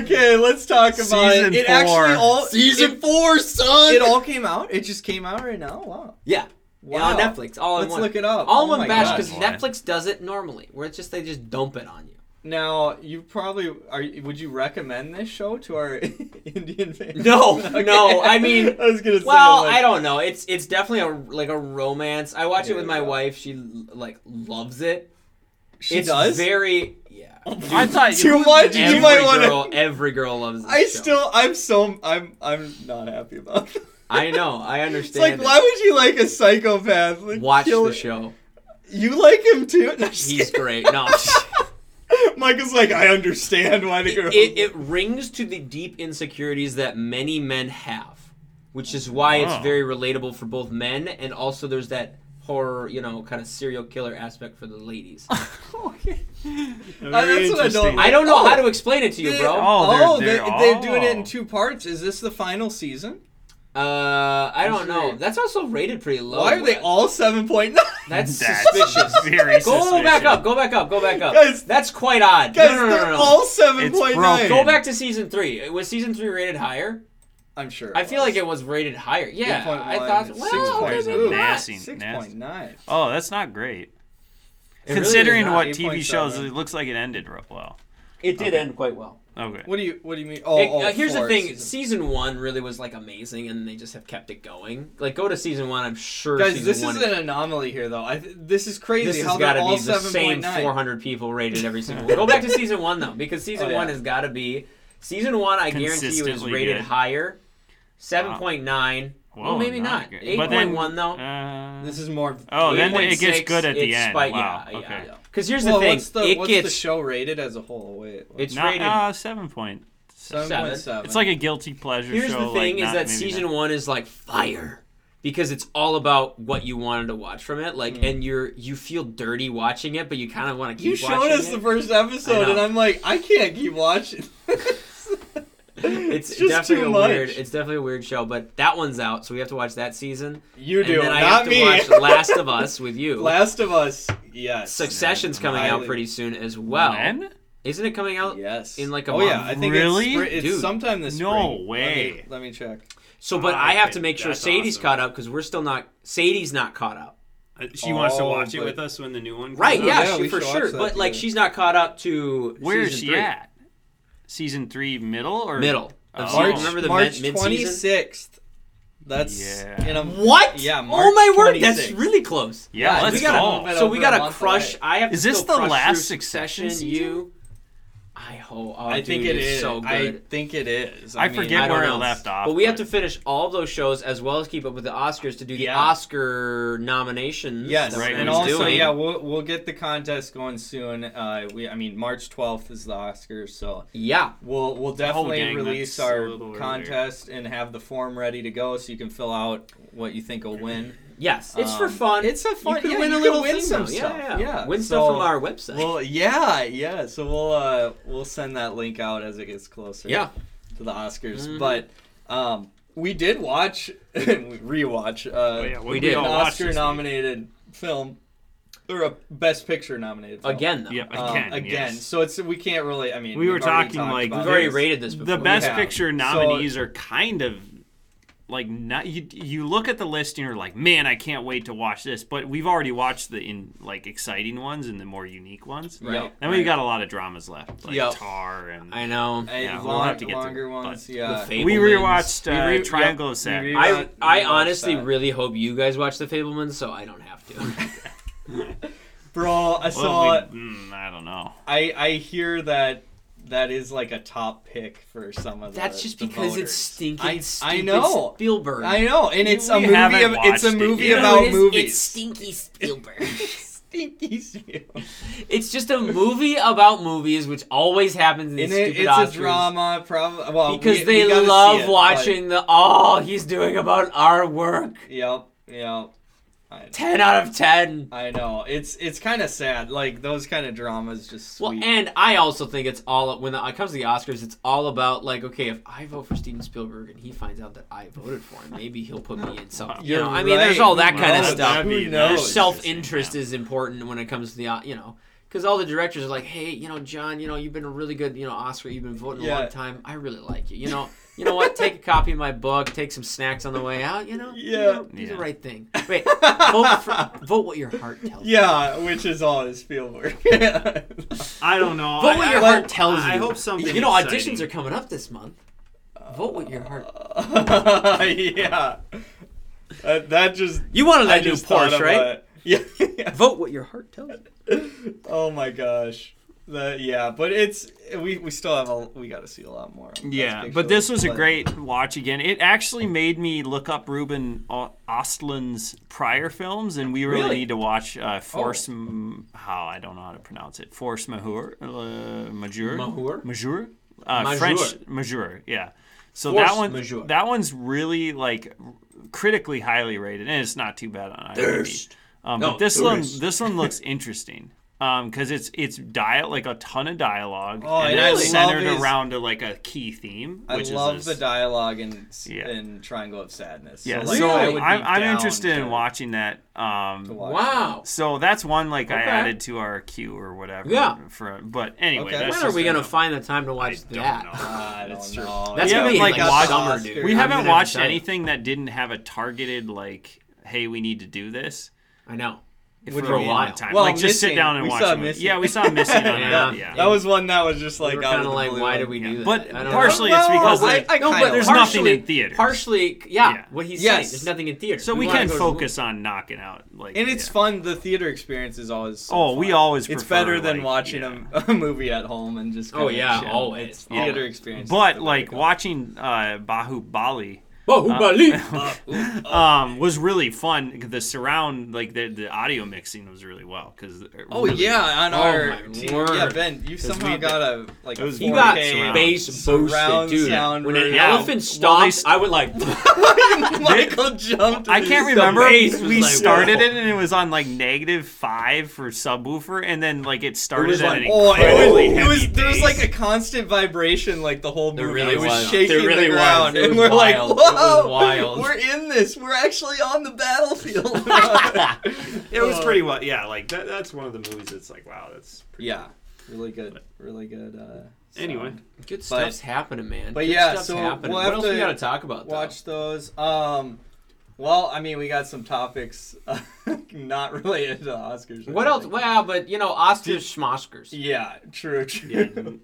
Okay, let's talk about Season it. It four. actually all Season it, four, son. it all came out. It just came out right now. Wow. yeah. Wow. Yeah, on Netflix, all in Let's one. look it up. All Oh in one my batch because Netflix does it normally, where it's just they just dump it on you. Now, you probably are. Would you recommend this show to our Indian fans? No, Okay. no, I mean- I was gonna say. Well, like, I don't know. It's it's definitely a like a romance. I watch it with my wife. She like loves it. She it's does. very. I thought Too much. Every You might want girl, to. every girl loves. This I show. still. I'm so. I'm. I'm not happy about. It. I know. I It's understand. like, it. why would you like a psychopath? Like, Watch kill- the show. You like him too? No, He's kidding. great. No, Michael's like, I understand why the it, girl. it, it rings to the deep insecurities that many men have, which is why it's Oh. very relatable for both men and also there's that horror, you know, kind of serial killer aspect for the ladies. okay. Very Uh, that's what I don't- I don't know Oh. how to explain it to you, They- bro. Oh, they're- they, they're- they're doing it in oh. two parts. Is this the final season? Uh, I don't know. That's also rated pretty low. Why are they all seven point nine? That's, That's suspicious. very Go suspicious. back up. Go back up. Go back up. Guys- That's quite odd. Guys, no, no, no, they're no, no. all seven point nine. Go back to season three. Was season three rated higher? I'm sure. I feel like it was rated higher. Yeah, I thought. Well, okay, Six maybe point nasty. Six nasty. point nine. Oh, that's not great. It Considering is not. what TV shows, it looks like it ended real well. It did Okay. end quite well. Okay. What do you What do you mean? Oh, It- oh, uh, here's the thing: seasons. season one really was like amazing, and they just have kept it going. Like, go to season one. I'm sure. Guys, season this one is an anomaly here, though. I th- this is crazy. This how has got they're to all be the seven same point nine. 400 people rated every single one. Go back to season one though, because season Oh, yeah. one has got to be Season one, I guarantee you, is rated good. higher. Seven point nine. Well, Whoa, maybe not. good. Eight But then, point one though. uh, This is more. oh, then it 8.6, gets good at the end. spike- wow. yeah, okay. yeah. Because here's well, the thing, what's the it what's gets the show rated as a whole? Wait, it's Not, rated. uh, seven point. seven point seven. It's like a guilty pleasure here's show. the thing: like, is not- that season not. one is like fire because it's all about what you wanted to watch from it. Like, and you're you feel dirty watching it, but you kind of want to keep. Watching. You showed watching us it. the first episode, and I'm like, I can't keep watching. It's, just definitely too a much. weird. It's definitely a weird show, but that one's out, so we have to watch that season. you do, and then I not have to me. watch Last of Us with you. Last of Us, yes. Succession's coming out pretty soon as well. When? Isn't it coming out? Yes. In like a oh month. yeah, I think Really? it's, spring- it's Dude. sometime this No spring. Let me- way. Let me, check. So, but Ah, I have okay, to make sure that's Sadie's awesome. caught up because we're still not. Sadie's not caught up. Uh, She wants to Oh, watch it with us when the new one comes Right? out? yeah, yeah, she, for sure. watch that But like, she's not caught up to. Where is she three. at? Season three, middle or Middle. Of Oh. March, remember the March mid twenty season? sixth. That's Yeah. in a What? Yeah, oh March my word, that's really close. Yeah, Yeah, let's we gotta, go. bit So we over a got to crush. away. I have to Is this still the crush last Succession season? You. I hope. Oh, I think dude, it it's so good. I think it is. I mean, forget I don't where know. it left off. But we have to finish all of those shows as well as keep up with the Oscars to do the Yeah. Oscar nominations. Yes, that Right, and also doing. yeah, we'll we'll get the contest going soon. Uh, we I mean March twelfth is the Oscars, so yeah. we'll we'll Oh, definitely dang, release our little earlier. contest and have the form ready to go, so you can fill out what you think will win. Yes, it's for Um, fun. It's a fun. You could yeah, win you a could little win thing, some though. stuff. Yeah, yeah. Win so, stuff from our website. Well, yeah, yeah. So we'll uh we'll send that link out as it gets closer. yeah. to the Oscars. Mhm. But um, we did watch, we rewatch uh, Oh, yeah, We what did. an Oscar-nominated film or a Best Picture nominated film. Again, though. Yep, Um, again. again. yes. So it's we can't really. I mean, We were talking, like, We've already rated this before. the best have. picture So- nominees are kind of like not you you look at the list and you're like man i can't wait to watch this but we've already watched the in like exciting ones and the more unique ones Right. then we've got a lot of dramas left like Yep. Tár and I know. Hey, Yeah, we'll have to get to longer it, ones. but- Yeah. We rewatched We uh, re- triangle yep, of Sadness. we I I honestly that. really hope you guys watch The Fabelmans, so I don't have to. Bro, I Well, saw. we- mm, i don't know I I hear that that is like a top pick for some of the. That's just the because voters. it's stinking. I, stupid I know. Spielberg. I know, and it's a We movie. haven't Of, it's a watched it movie yet. about it is, movies. It's stinky Spielberg. Stinky Spiel. it's just a movie about movies, which always happens in these And it, stupid it's Oscars. a drama, probably. Well, Because we- they we love it, but- watching the oh he's doing about our work. Yep, yep. I know. Ten out of ten. I know. It's it's kind of sad. Like those kind of dramas, just Well, and I also think it's all when it comes to the Oscars, it's all about like, okay, if I vote for Steven Spielberg and he finds out that I voted for him, maybe he'll put me in something. You You're know, I mean, there's all that Who kind of stuff. That'd be- Who that'd knows? be Self interesting, interest is important when it comes to the you know. Because all the directors are like, hey, you know, John, you know, you've been a really good, you know, Oscar. You've been voting a long time. I really like you. You know, you know what? Take a copy of my book. Take some snacks on the way out. You know, You Yeah. know, do Yeah. the right thing. Wait, vote, for, vote what your heart tells you. yeah, which is all is Spielberg. i don't know Vote I- what I- your heart tells you. i hope something You know, exciting. auditions are coming up this month. Vote what your heart. yeah. Uh, that just. You wanted I that new just Porsche, of right? Yeah. yeah. Vote what your heart tells you. oh my gosh. The, yeah, but it's we, we still have a we got to see a lot more. Yeah, but this was a great watch again. It actually made me look up Ruben O- Östlund's prior films, and we really, Really? need to watch uh, Force. M- how I don't know how to pronounce it. Force Majeure, uh, Majeure, Majeure? Majeure, uh, Majeure. French Majeure. Yeah. So Force that one, that one's really like critically highly rated, and it's not too bad on IMDb. Thirst. Um, No, but this one, thirst. this one looks interesting. Um, because it's it's dial like a ton of dialogue, Oh, and and it's centered his- around a, like a key theme. I love is the dialogue in Yeah. in Triangle of Sadness. yeah. like, So I would I'm, I'm interested to- in watching that. Um, watch Wow. so that's one like I added to our queue or whatever. Yeah. For but anyway, Okay. that's When are we gonna note. find the time to watch I don't that? know. that. I That's true. That's We gonna be haven't, like, watched- summer, dude. We I'm haven't watched anything that didn't have a targeted like, hey, we need to do this. I know. Which for a one? long time. Well, like just sit down and We watch saw it. Yeah, we saw missing on Yeah. that. Yeah. That was one that was just like were out kind of of like, why did we do that? But partially know. it's because well, like, I, I no, but there's like- nothing in theater. Partially, yeah, Yeah. what he's Yes. saying. There's nothing in theater. so we, wanna can go to the focus on knocking out like and it's yeah. fun. The theater experience is always. So Oh, we always It's prefer, better than like, watching yeah. a, a movie at home and just. Oh, yeah, chill. always, It's theater experience. But like watching uh, Baahubali Baahubali. um, was really fun. The surround, like the the audio mixing was really well because. Oh yeah, on Oh, our my team. word. yeah, Ben, you somehow we- got a like It was 4K He got surround. bass surround boosted, dude. sound When an. Yeah. elephant Well, they stomped, st- I would like. Michael jumped. I can't remember. We like, started whoa. it and it was on like negative five for subwoofer, and then like it started was at like, an Oh, it incredibly was, it was there was like a constant vibration like the whole movie. Really it was, was. shaking There really the ground, It and we're like, It like, was "Whoa, wild." we're in this. We're actually on the battlefield." it was Oh. pretty well. Yeah, like that, that's one of the movies that's like, wow, that's. Pretty yeah, really good, really good. Uh, Anyway. Good stuff's happening, man. but Good yeah, stuff's so happening. we'll what have else to we gotta talk about? though? watch those. Um, well, I mean, we got some topics uh, not related to the Oscars. What else? Well, but you know, Oscars, schmoskers. Yeah, true, true.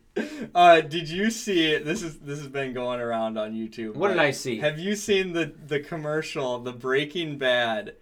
uh, did you see this? Is this has been going around on YouTube? What did I see? Have you seen the the commercial, the Breaking Bad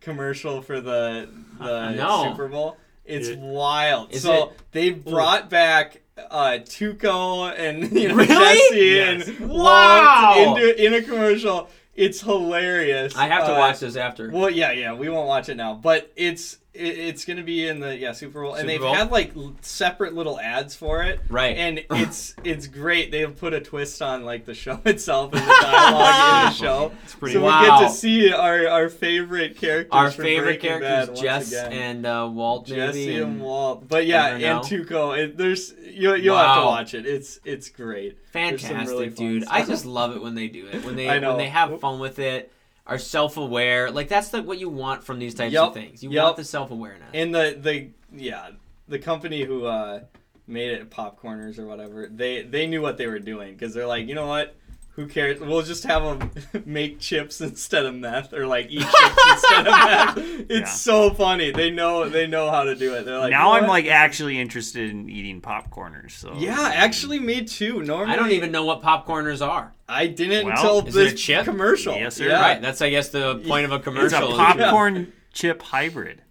commercial for the the No. Super Bowl? It's It- wild. So it- they brought back uh Tuco and you know Really? Jesse Yes. and Wow. Into in a commercial. It's hilarious. I have to Uh, watch this after. well, yeah, yeah, we won't watch it now, but it's it, it's gonna be in the yeah Super Bowl, and they've Bowl? had like l- separate little ads for it, Right. And it's it's great. They've put a twist on like the show itself and the dialogue in the show. It's pretty so we Wow. get to see our our favorite characters. Our favorite Breaking characters, Jess again. and uh, Walt. Jesse and and Walt, but yeah, and Tuco. It, there's you you'll have to watch it. It's it's great. Fantastic, really dude. I just love it when they do it. When they I know. when they have fun with it, are self-aware. Like that's the, what you want from these types Yep. of things. You Yep. want the self-awareness. And the the yeah, the company who uh, made it popcorners or whatever, they they knew what they were doing because they're like, you know what? Who cares? We'll just have them make chips instead of meth, or like eat chips instead of meth. It's Yeah. so funny. They know they know how to do it. They're like, now "You I'm what? like actually interested in eating popcorners. So yeah, actually, me too. Normally, I don't even know what popcorners are. I didn't Well, until is it a this chip? commercial. Yes, sir. Yeah. Right. That's I guess the point of a commercial. it's commercial. a is- popcorn chip hybrid,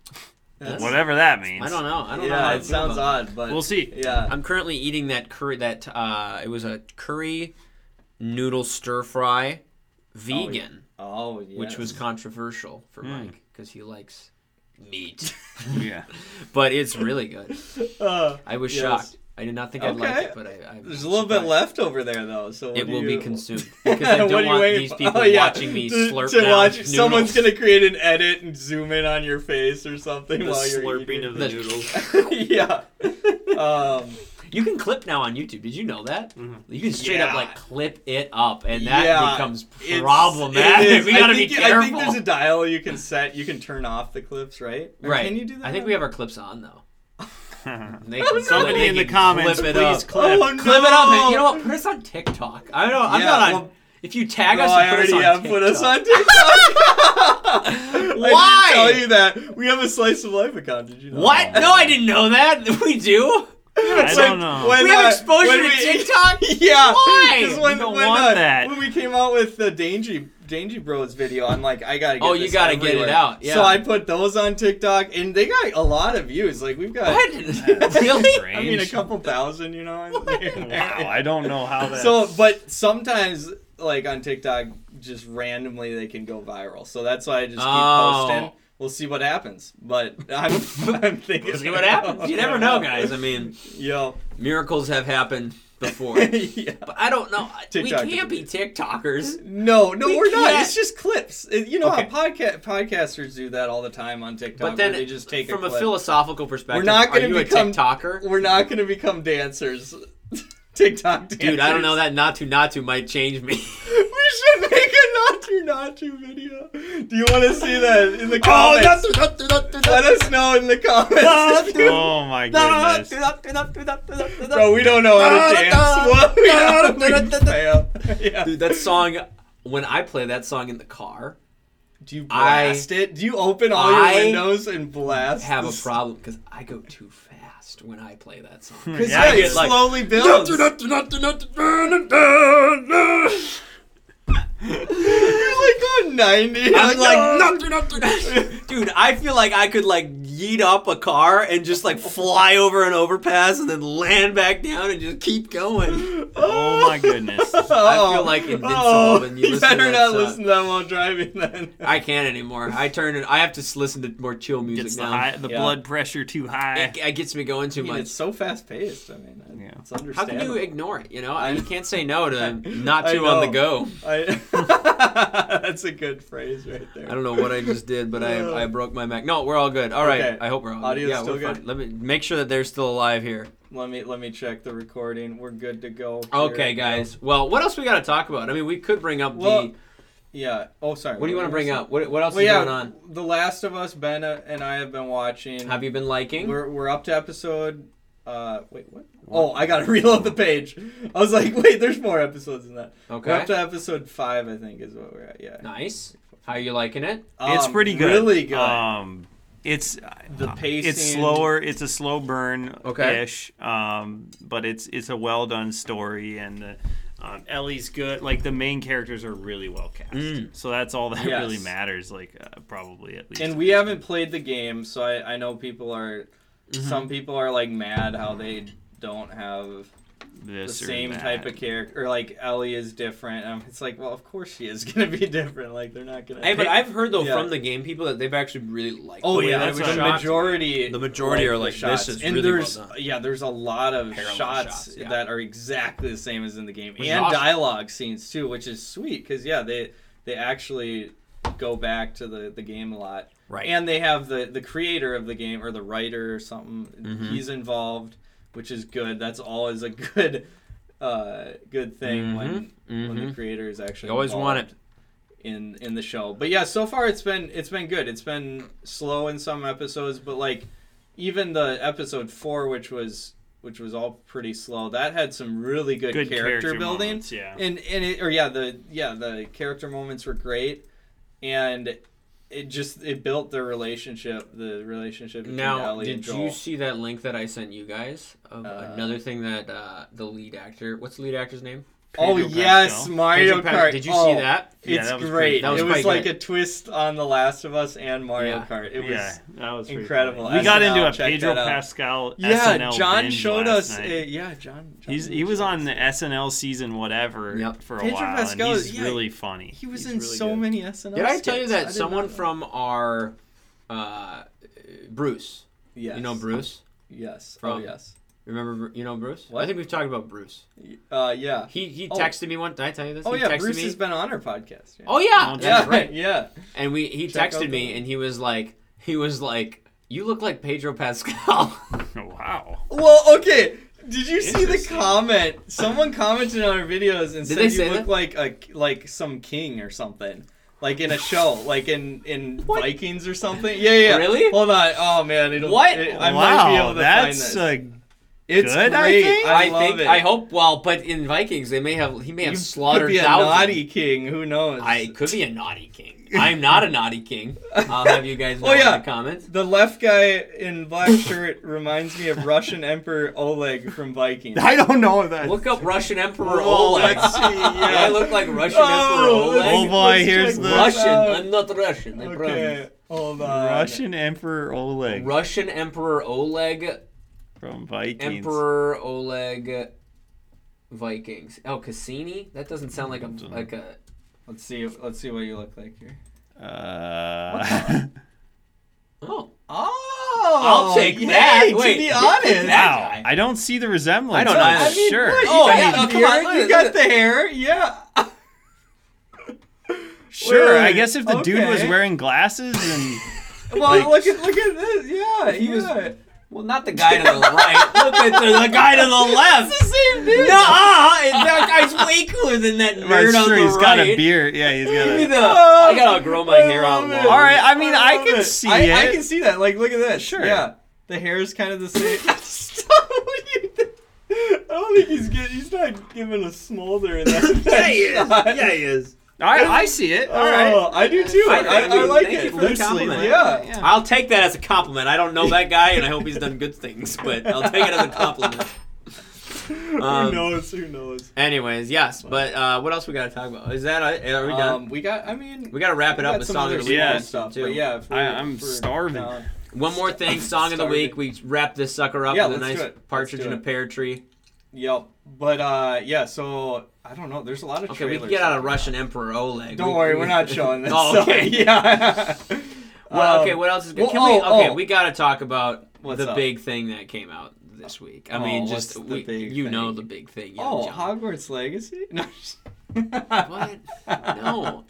That's- whatever that means. I don't know. I don't know. how Yeah, to it sounds odd, but We'll see. Yeah, I'm currently eating that curry. That uh, it was a curry noodle stir fry, vegan, oh, yes. which was controversial for Hmm. Mike because he likes meat. Yeah. but it's really good. Uh, I was Yes. shocked. I did not think I'd like it, but I. I There's a little bit left over there though, so what It do will be consumed because I What don't are you want waiting these for? people Oh, yeah. watching me to, slurp to down watch. noodles. Someone's gonna create an edit and zoom in on your face or something The while you're slurping eating. of the The- noodles. yeah. Um, You can clip now on YouTube. Did you know that? Mhm. You can straight up like clip it up, and that yeah, becomes problematic. it is. We gotta I be think, careful. I think there's a dial you can set. You can turn off the clips, right? Or right. Can you do that? I think we have our clips on though. They Oh, no. Somebody they in the can comments, clip it please up. clip. Oh, Clip it up, and you know what? Put us on TikTok. I don't. I'm Yeah, not on. well, if you tag No, us, I and put us already on have put us on TikTok. Why? I didn't tell you that. We have a slice of life account. Did you know? What? that? No, I didn't know that. We do. I don't know. When, We have uh, exposure when to we- TikTok? Yeah. Why? 'cause When, We don't when, want uh, that. when we came out with the Dangy Dangy Bros video, I'm like, I gotta get Oh, you gotta get it out, yeah. So I put those on TikTok, and they got a lot of views. Like we've got, What? really? I mean, a couple thousand, you know. and- Wow, I don't know how that. So, but sometimes, like on TikTok, just randomly they can go viral. So that's why I just keep Oh. posting. We'll see what happens. But I'm, I'm thinking. We'll see what happens. You never know, guys. I mean, Yo. miracles have happened before. yeah. But I don't know. TikTok we can't be TikTokers. No, no, We are not. It's just clips. Uh, you know Okay. how podca- podcasters do that all the time on TikTok. But then, they just take from a, a, philosophical perspective, We're not gonna become- TikToker? We're not going to become dancers. TikTok dancers. Dude, I don't know that Naatu Naatu might change me. We should make a Naatu Naatu video. Do you want to see that in the comments? Oh, comments? Let us know in the comments. oh my goodness. Bro, we don't know how to dance. What? We don't we fail. Yeah. Dude, that song, when I play that song in the car, Do you I- blast it? Do you open all your I windows and blast? I have a problem because I go too fast when I play that song. Because Yeah, yeah, I it get, like- slowly builds. You're like on 90. I'm like, oh. dude, I feel like I could like yeet up a car and just like fly over an overpass and then land back down and just keep going. Oh my goodness. I feel oh. like Invincible oh, when you listen to better that not song. listen to that while driving then. I can't anymore. I turn it. I have to listen to more chill music Gets the now. high, the Yeah. blood pressure too high. It, it gets me going too I mean, much. it's so fast paced. I mean, Yeah. it's How understandable. can you ignore it? You know, I, you can't say no to not I too on the go. I, that's a good phrase right there. I don't know what I just did, but I, I broke my Mac. No, we're all good. All right, Okay. I hope we're all Audio's. Yeah, still we're good? fine. Let me make sure that they're still alive here. Let me let me check the recording. We're good to go. Okay, Here. guys. Well, what else we got to talk about? I mean, we could bring up Well, the. Yeah. Oh, sorry. What do you want to bring up? What, what else Well, is yeah. going on? The Last of Us, Ben and I have been watching. Have you been liking? We're we're up to episode. Uh, wait, what? Oh, I gotta reload the page. I was like, wait, there's more episodes than that. We're Okay. up to episode five, I think, is what we're at. Yeah. Nice. How are you liking it? it's Um, pretty good. Really good. Um, it's The uh, pacing- It's slower. It's a slow burn. Okay. Ish. Um, but it's it's a well done story and. The, um, Ellie's good. Like the main characters are really well cast, Mm. so that's all that Yes. really matters. Like uh, probably at least. and we haven't played the game, so I, I know people are. Mm-hmm. Some people are like mad how they don't have this or same that. type of character, or like Ellie is different. Um, it's like, well, of course she is gonna be different. Like they're not gonna. Hey, but I've heard though Yeah. from the game people that they've actually really liked. Oh the yeah, that that's the majority. The majority are the like, this shots. is and really well there's done. yeah, there's a lot of Parallel shots, shots, yeah. that are exactly the same as in the game, Which and awesome. dialogue scenes too, which is sweet because yeah, they they actually go back to the the game a lot, Right. And they have the the creator of the game or the writer or something. Mhm. He's involved, which is good. That's always a good. Uh, good thing when when the Mhm. creator is actually You always want it in in the show. But yeah, so far it's been it's been good. It's been slow in some episodes, but like even the episode four, which was which was all pretty slow, that had some really good, good character, building. moments, yeah. And and it, or yeah, the yeah the character moments were great, and it just it built the relationship the relationship between Now, Ellie did and Joel. you see that link that I sent you guys of Uh, another thing that uh, the lead actor? What's the lead actor's name? Oh yes, Pascal? Mario Pedro Pa- Kart. Did you Oh, see that? Yeah, It's that was great. pretty- that was it was like good. a twist on The Last of Us and Mario Yeah. Kart. It was yeah, that was incredible. funny. We got into a Pedro. Pascal. Yeah, SNL John binge showed last us. night. A, yeah, John. John He's he was on the SNL season whatever Yep. for a Pedro while, Pascal and he's yeah, really funny. He was He's in really so good. many SNL. Did I tell you that someone from our uh, Bruce? Yes. You know Bruce? Yes. From- oh yes. Remember you know Bruce? What? I think we've talked about Bruce. Uh, yeah. He he Oh. texted me one. Did I tell you this? Oh he yeah, Bruce me. has been on our podcast. Yeah. Oh yeah, Oh, yeah, right. yeah. And we he Check texted me the- and he was like he was like you look like Pedro Pascal. wow. Well, okay. Did you see the comment? Someone commented on our videos and Did said they you look that? like a like some king or something. Like in a show, like in in What? Vikings or something. Yeah, yeah. Really? Hold on. Oh man, it'll, What? It, I wow, might be able to that's find this. uh, it's good, I great. think. I, love think it. I hope well, but in Vikings they may have he may have you slaughtered could be a thousands. naughty king. Who knows? I could be a naughty king. I'm not a naughty king. I'll have you guys oh, know Oh, yeah. in the comments. The left guy in black shirt reminds me of Russian Emperor Oleg from Vikings. I don't know that. Look up Russian Emperor Oh, Oleg. let's see, Do I look like Russian Oh, Emperor let's- Oh boy, let's here's the- Russian. out. I'm not Russian. I Okay, promise. hold on. Russian Emperor Oleg Russian Emperor Oleg. From Vikings. Emperor Oleg. Vikings. Oh, Cassini. That doesn't sound like a like a. Let's see. Let's see what you look like here. Uh, Oh, Oh, I'll take yay, that. To Wait, be honest, put wow. I don't see the resemblance. I don't but either. I mean, Sure. what? You Oh, got yeah, the come on, you got the hair. Yeah. Sure. I guess if the dude was wearing glasses and Well, Like- look at look at this. Yeah, He was- yeah. Well, not the guy to the right. Look at the, the guy to the left. It's the same dude. No, that guy's way cooler than that I'm nerd on sure the he's right. got a beard. Yeah, he's got a. the. Oh, I gotta grow my I hair out long. All right, I mean, I love can it. see I, I can see that. Like, look at this. Sure. Yeah, the hair is kind of the same. Stop! What you think? I don't think he's get, he's not giving a smolder in that. Yeah, he is. shot. Yeah, he is. I, I see it. All right. Oh, I do too. I- I, I, thank you. like Thank it. you for the compliment. Yeah. Yeah. I'll take that as a compliment. I don't know that guy, and I hope he's done good things, but I'll take it as a compliment. Um, Who knows? Who knows? Anyways, yes, but uh, what else we got to talk about? Is that are we done? Um, we got. I mean, we got to wrap it up with some song other of the week Yeah. stuff. too. But yeah, if I, I'm starving. down- One more thing, song of the week. We wrap this sucker up Yeah, with a nice do it. Partridge do in a pear tree. Yep. But uh, yeah. So I don't know. There's a lot of. Okay, we can get out of Russian Emperor Oleg. Don't We- worry, we- we're not showing this. Oh, so, okay. yeah. Well, Um, okay, what else is good? well, Can we? oh, Okay, oh. we got to talk about What's the up? big thing that came out this week. I Oh, mean, just the we, you know the big thing. Oh, John. Hogwarts Legacy? No. What? No.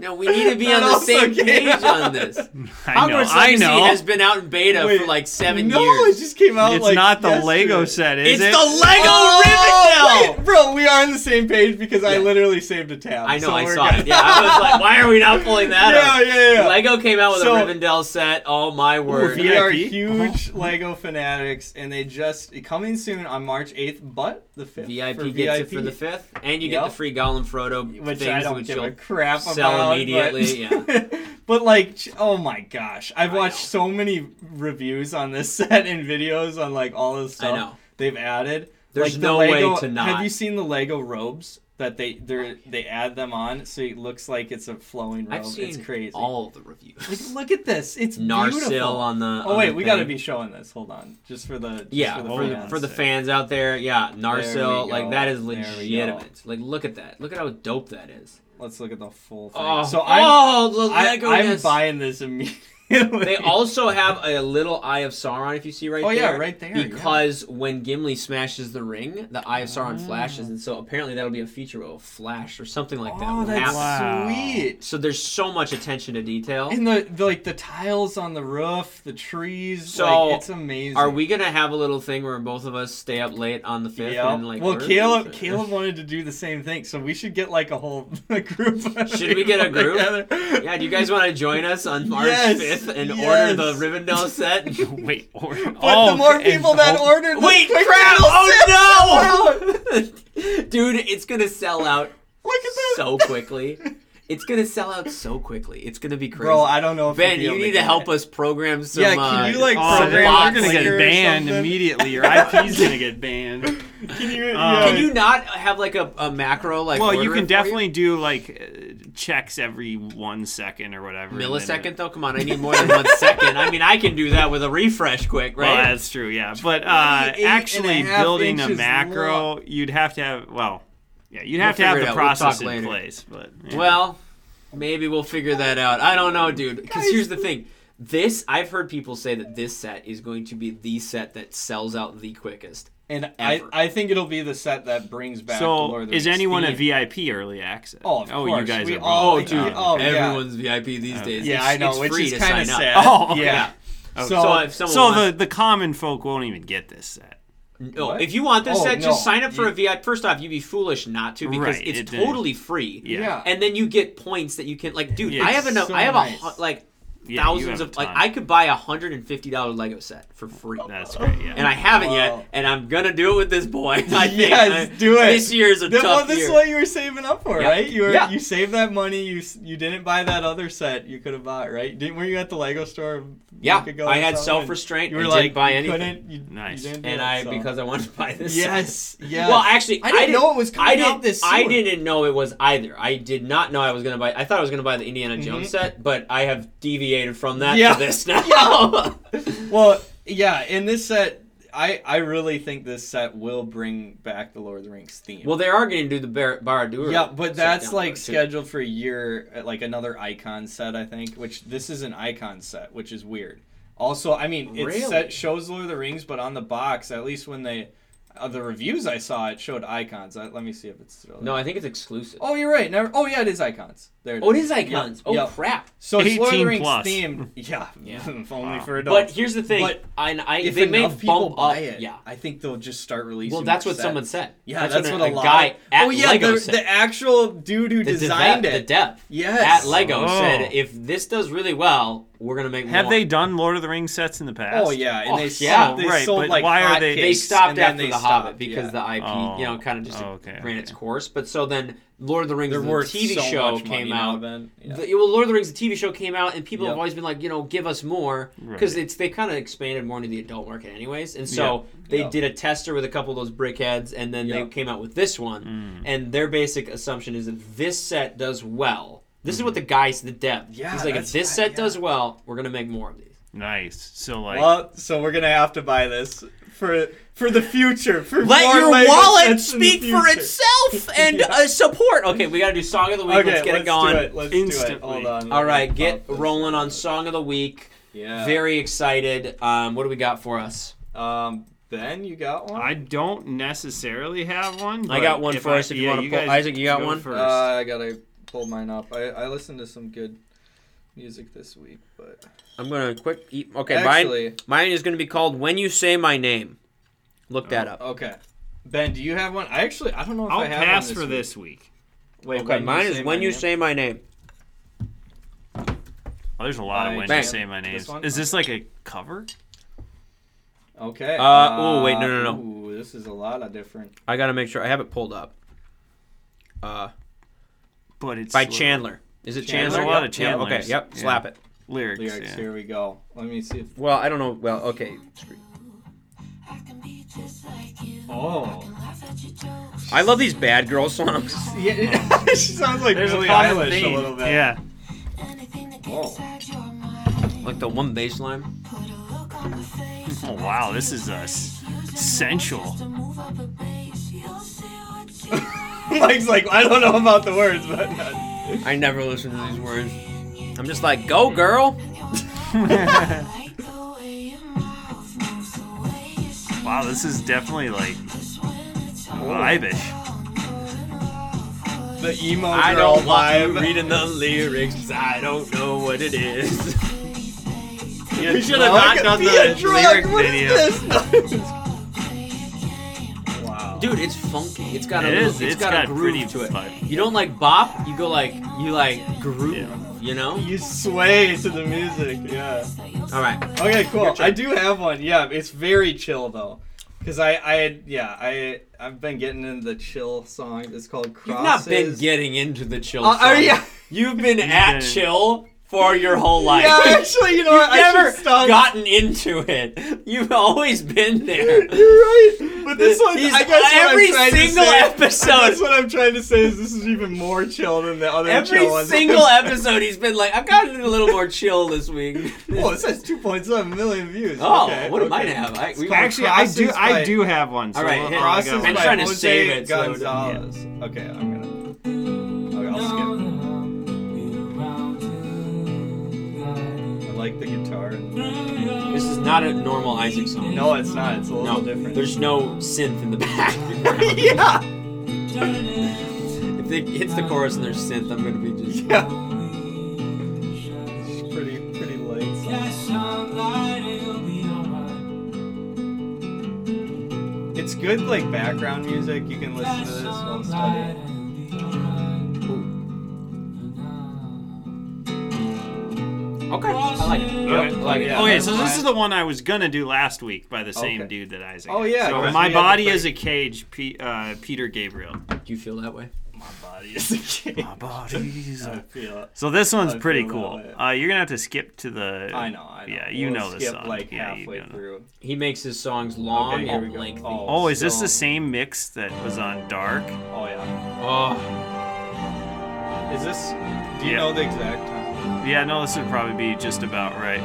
No, we need to be on the same came page out. on this. I know. Hogwarts I Legacy know. has been out in beta for like seven no, years. it just came out It's like not the yesterday. Lego set, is it's it? It's the Lego Oh, Rivendell. wait, bro, we are on the same page because I literally saved a tab. I know, so I we're saw good. it. Yeah, I was like, why are we not pulling that yeah, up? yeah, yeah. Lego came out with So- a Rivendell set. Oh my word! we are VIP? huge uh-huh. Lego fanatics, and they just coming soon on March eighth, but the fifth. VIP gets VIP, it for the fifth, and you get the free Gollum Frodo which things, I don't which give you'll a crap sell about. immediately, But, but like, oh my gosh, I've I watched know. so many reviews on this set and videos on like all this I stuff know. they've added. There's like, the no way Lego, to not. Have you seen the Lego robes that they they they add them on so it looks like it's a flowing robe? I've seen it's crazy. all the reviews. Like, look at this. It's Narsil beautiful. on the. Oh on wait, the we got to be showing this. Hold on, just for the just Yeah, for the, for, fans. for the fans out there, yeah, Narsil, like that is legitimate. Like, look at that. Look at how dope that is. Let's look at the full thing. Oh, so oh, I'm oh, Lego. I'm buying this immediately. They also have a little Eye of Sauron, if you see right Oh, there. yeah, right there, yeah. Because when Gimli smashes the ring, the Eye of Sauron Ah. flashes, and so apparently that'll be a feature of a Flash or something like that. oh, that's. Wow. sweet. So there's so much attention to detail. And the, the like the tiles on the roof, the trees. So, like, it's amazing. Are we gonna have a little thing where both of us stay up late on the fifth Yeah. and like? well. Caleb Caleb wanted to do the same thing, so we should get like a whole a group. Should we get a group? together. Yeah, do you guys want to join us on March Yes, 5th and yes. order the Rivendell set? Wait, or, But oh, the more people that hope- ordered, the Wait, quicker crap! Oh sell no! Dude, it's gonna sell out Look at this. so quickly. It's gonna sell out so quickly. It's gonna be crazy. Bro, I don't know if ben, be you need to help it. us program some. Yeah, can uh, you, like, some they're, program they're gonna get banned immediately. Your IP's gonna get banned. Can you? Uh, yeah. Can you not have like a, a macro like? well, you can for definitely do like uh, checks every one second or whatever. and then- millisecond though. Come on, I need more than one second. I mean, I can do that with a refresh quick, right? Well, that's true, yeah. But uh, actually building a inches macro, you'd have to have well, yeah, you'd We'll have to have the out. We'll process talk in later. place. But yeah. Well, maybe we'll figure that out. I don't know, dude. Because here's the thing. This I've heard people say that this set is going to be the set that sells out the quickest. And I, Ever. I think it'll be the set that brings back. the so Lord of the is Rings anyone a. VIP early access? Oh, of oh, you guys We are. all- both. Oh, dude, oh, yeah. everyone's VIP these days. Yeah, It's- I know, it's which free is to kind of sign up. sad. Oh, okay. yeah. Okay. So, So if so wants, the the common folk won't even get this set. No, What? if you want this Oh, set, no. just sign up for You- a VIP. First off, you'd be foolish not to because Right, it's it totally free. Yeah. Yeah. And then you get points that you can like, dude. Yeah, I have it's enough. so I have nice. a like Yeah, thousands of like. I could buy a hundred and fifty dollar Lego set for free. That's great. Yeah. and I haven't Wow. yet, and I'm gonna do it with this boy. I think Yes, I- do it. This year's a Then, tough well, this year. is what you were saving up for, Yeah. right? You were Yeah. you saved that money. You you didn't buy that other set you could have bought, right? Didn't were you at the Lego store? yeah, week ago I had self restraint. You were and like didn't buy you anything, couldn't. You, Nice. You didn't and it, I so. because I wanted to buy this. yes, yes. Well, actually, I didn't know it was coming I didn't, out this I didn't know it was either. I did not know I was gonna buy. I thought I was gonna buy the Indiana Jones Mhm. set, but I have deviated from that Yeah. to this now. Well, yeah. In this set, I I really think this set will bring back the Lord of the Rings theme. well, they are going to do the Bar- Barad-dûr. Yeah, but that's like scheduled for a year, like another icon set, I think. Which this is an icon set, which is weird. Also, I mean, it Really? set shows Lord of the Rings, but on the box, at least when they, uh, the reviews I saw, it showed icons. Uh, let me see if it's still. No, I think it's exclusive. Oh, you're right. Never. Oh, yeah, it is icons. There. Oh, it is icons. Yeah, oh yeah. crap! So it's Lord of the 18 Rings plus. theme. Yeah. Yeah. only Wow. for adults. But here's the thing. But I, I if they may enough people buy up. it, Yeah. I think they'll just start releasing. Well, that's more what someone said. Yeah, that's, what, a, lot guy of- at oh yeah, Lego the, said. the actual dude who The designed dev- it. The dev Yes. at Lego Oh. said, if this does really well, we're gonna make Have more. they done Lord of the Rings sets in the past? Oh yeah, and Oh, they yeah. sold, they Right, sold but like why are they- hotcakes, They stopped after they the stopped, Hobbit because yeah. the IP, Oh. you know, kind of just Oh, okay, ran its course. But so then, Lord of the Rings, They're the TV so show came out. Ben. Yeah. The, well, Lord of the Rings, the TV show came out, and people have always been like, you know, give us more because Right. it's they kind of expanded more into the adult market, anyways. And so they Yep. did a tester with a couple of those BrickHeadz, and then they came out with this one. Mm. And their basic assumption is that this set does well, this is what the guys, the dev, Yeah, he's like, if that's- this set yeah. does well, we're gonna make more of these. Nice. So like, well, so we're gonna have to buy this for for the future. For Let more your Lego wallet sets in the speak for future. itself and Yeah. uh, support. Okay, we gotta do song of the week. Okay, let's get let's it going. do it. Let's do it. Instantly. Hold on. All let right, get pop this. rolling on song of the week. Yeah. Very excited. Um, what do we got for us? Um, Ben, you got one? I don't necessarily have one. I but got one if first, I, if you yeah, wanna pull- guys Isaac, you got go one? First. Uh, I gotta pull mine up. I, I listened to some good music this week, but I'm gonna quick. Eat. Okay, actually, mine. Mine is gonna be called "When You Say My Name." Look that up. okay. Ben, do you have one? I actually, I don't know if I'll I have pass one for week. this week. Wait, Okay, mine is "When my You name? Say My Name." Oh, there's a lot of By when Bang. you say my name. This? Is this like a cover? Okay. Uh, ooh, wait, no, no, no. Ooh, this is a lot of different. I gotta make sure I have it pulled up. Uh, But it's by slow. Chandler. Is it Chandler? Chandler? There's a lot Yep, of yep, Okay, yep. Yeah. Slap it. lyrics. lyrics. yeah. Here we go. Let me see if. Well, I don't know. Well, okay. Oh. I love these bad girl songs. Yeah, she sounds like There's Billie a common Eilish a theme. little bit. Yeah. Oh. Like the one bass line. Oh wow, this is uh, sensual. Mike's like, I don't know about the words, but. I never listen to these words. I'm just like, go girl. Wow, this is definitely like vibish. The emo girl I don't want you vibe. reading the lyrics 'cause I don't know what it is. You should have not done the lyric video. Wow. Dude, it's funky. It's got a It little, is. it's it's got, got a groove to it. fun. You don't like bop, you go like you like groove, Yeah. you know? You sway to the music, yeah. All right. Okay, cool. I do have one. Yeah, it's very chill though, because I, I, had, yeah, I, I've been getting into the chill song. It's called Crosses. You've not been getting into the chill. Uh, oh yeah, You've been at been- chill for your whole life. yeah. Actually, you know You've what? I never stop. gotten into it. You've always been there. You're right. But this one, These- I guess what every I'm trying single to say, episode- I guess what I'm trying to say is this is even more chill than the other Every chill ones. Every single episode, he's been like, "I've gotten a little more chill this week." oh, it says 2.7 million views. Oh, okay, what it okay. might have. I, we, Actually, I do. Crosses I do have one. So All right, I'll- hit- I'll Crosses go I'm trying to Jose save it so- Gonzalez. Okay, I'm gonna. Okay, I'll skip. Like the guitar. This is not a normal Isaac song. No, it's not. It's a little no, different. there's no synth in the back. yeah. if it hits the chorus and there's synth, I'm gonna be just. Yeah. It's pretty, pretty light. It's good, like background music. You can listen to this while studying. Okay, I like it. Yep, I like it. yeah. Okay, so this is the one I was gonna do last week by the same Okay. dude that Isaac. Oh, had. yeah, So Chris, my had to body is a cage. P, uh, Peter Gabriel. Do you feel that way? My body is a cage. My body's I a- feel it. So this one's I pretty feel that cool. way. Uh, you're gonna have to skip to the. I know, I know. Yeah, you We'll know the skip song. like Yeah, you halfway know. through. He makes his songs long Okay, here we and go. lengthy. Oh. Oh, is this So- the same mix that was on Dark? Oh yeah. Oh, Is this? Do you Yeah. know the exact time? Yeah, no, this would probably be just about right.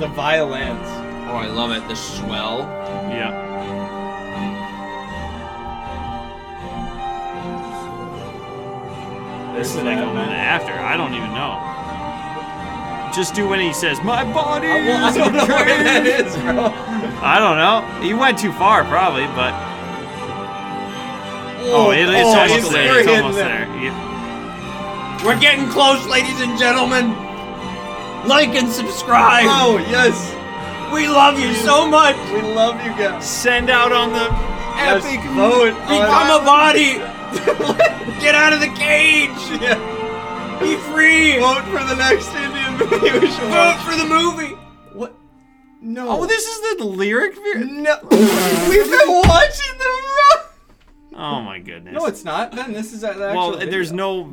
The violins. oh, I love it. The swell. Yeah. This is like a minute after. I don't even know. Just do when he says, "My body." Well, I don't know a where that cage." is, bro. I don't know. He went too far, probably, but oh, oh it, it's oh, almost it's there. we're It's almost there. there. We're getting close, ladies and gentlemen. Like and subscribe. Oh yes, We love you so much. we love you guys. Send out on the Yes, epic vote. Become a body. Get out of the cage. Yeah. Be free. Vote for the next Indian movie we should Vote watch. for the movie. What? No. Oh, this is the lyric. No. We've been watching the. Ro- Oh hmm. my goodness. No, it's not. Ben, this is the actual. well, video. there's no.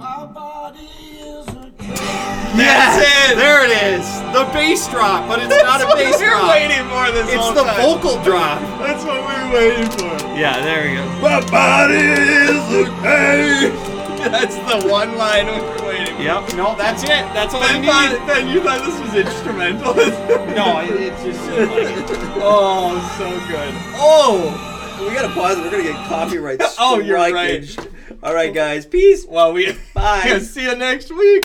That's it. There it is. The bass drop, but it's not a That's bass what we were drop. waiting for this It's whole the time. vocal drop. That's what we were waiting for. Yeah, there we go. My body is okay. That's the one line we were waiting for. Yep. No, that's it. That's all I need. thought, ben, you thought this was instrumental? No, it, it just seemed like. Oh, so good. Oh, we gotta pause. We're gonna get copyright. Oh, you're right. All right, guys. Peace. Well, we Bye. see you next week.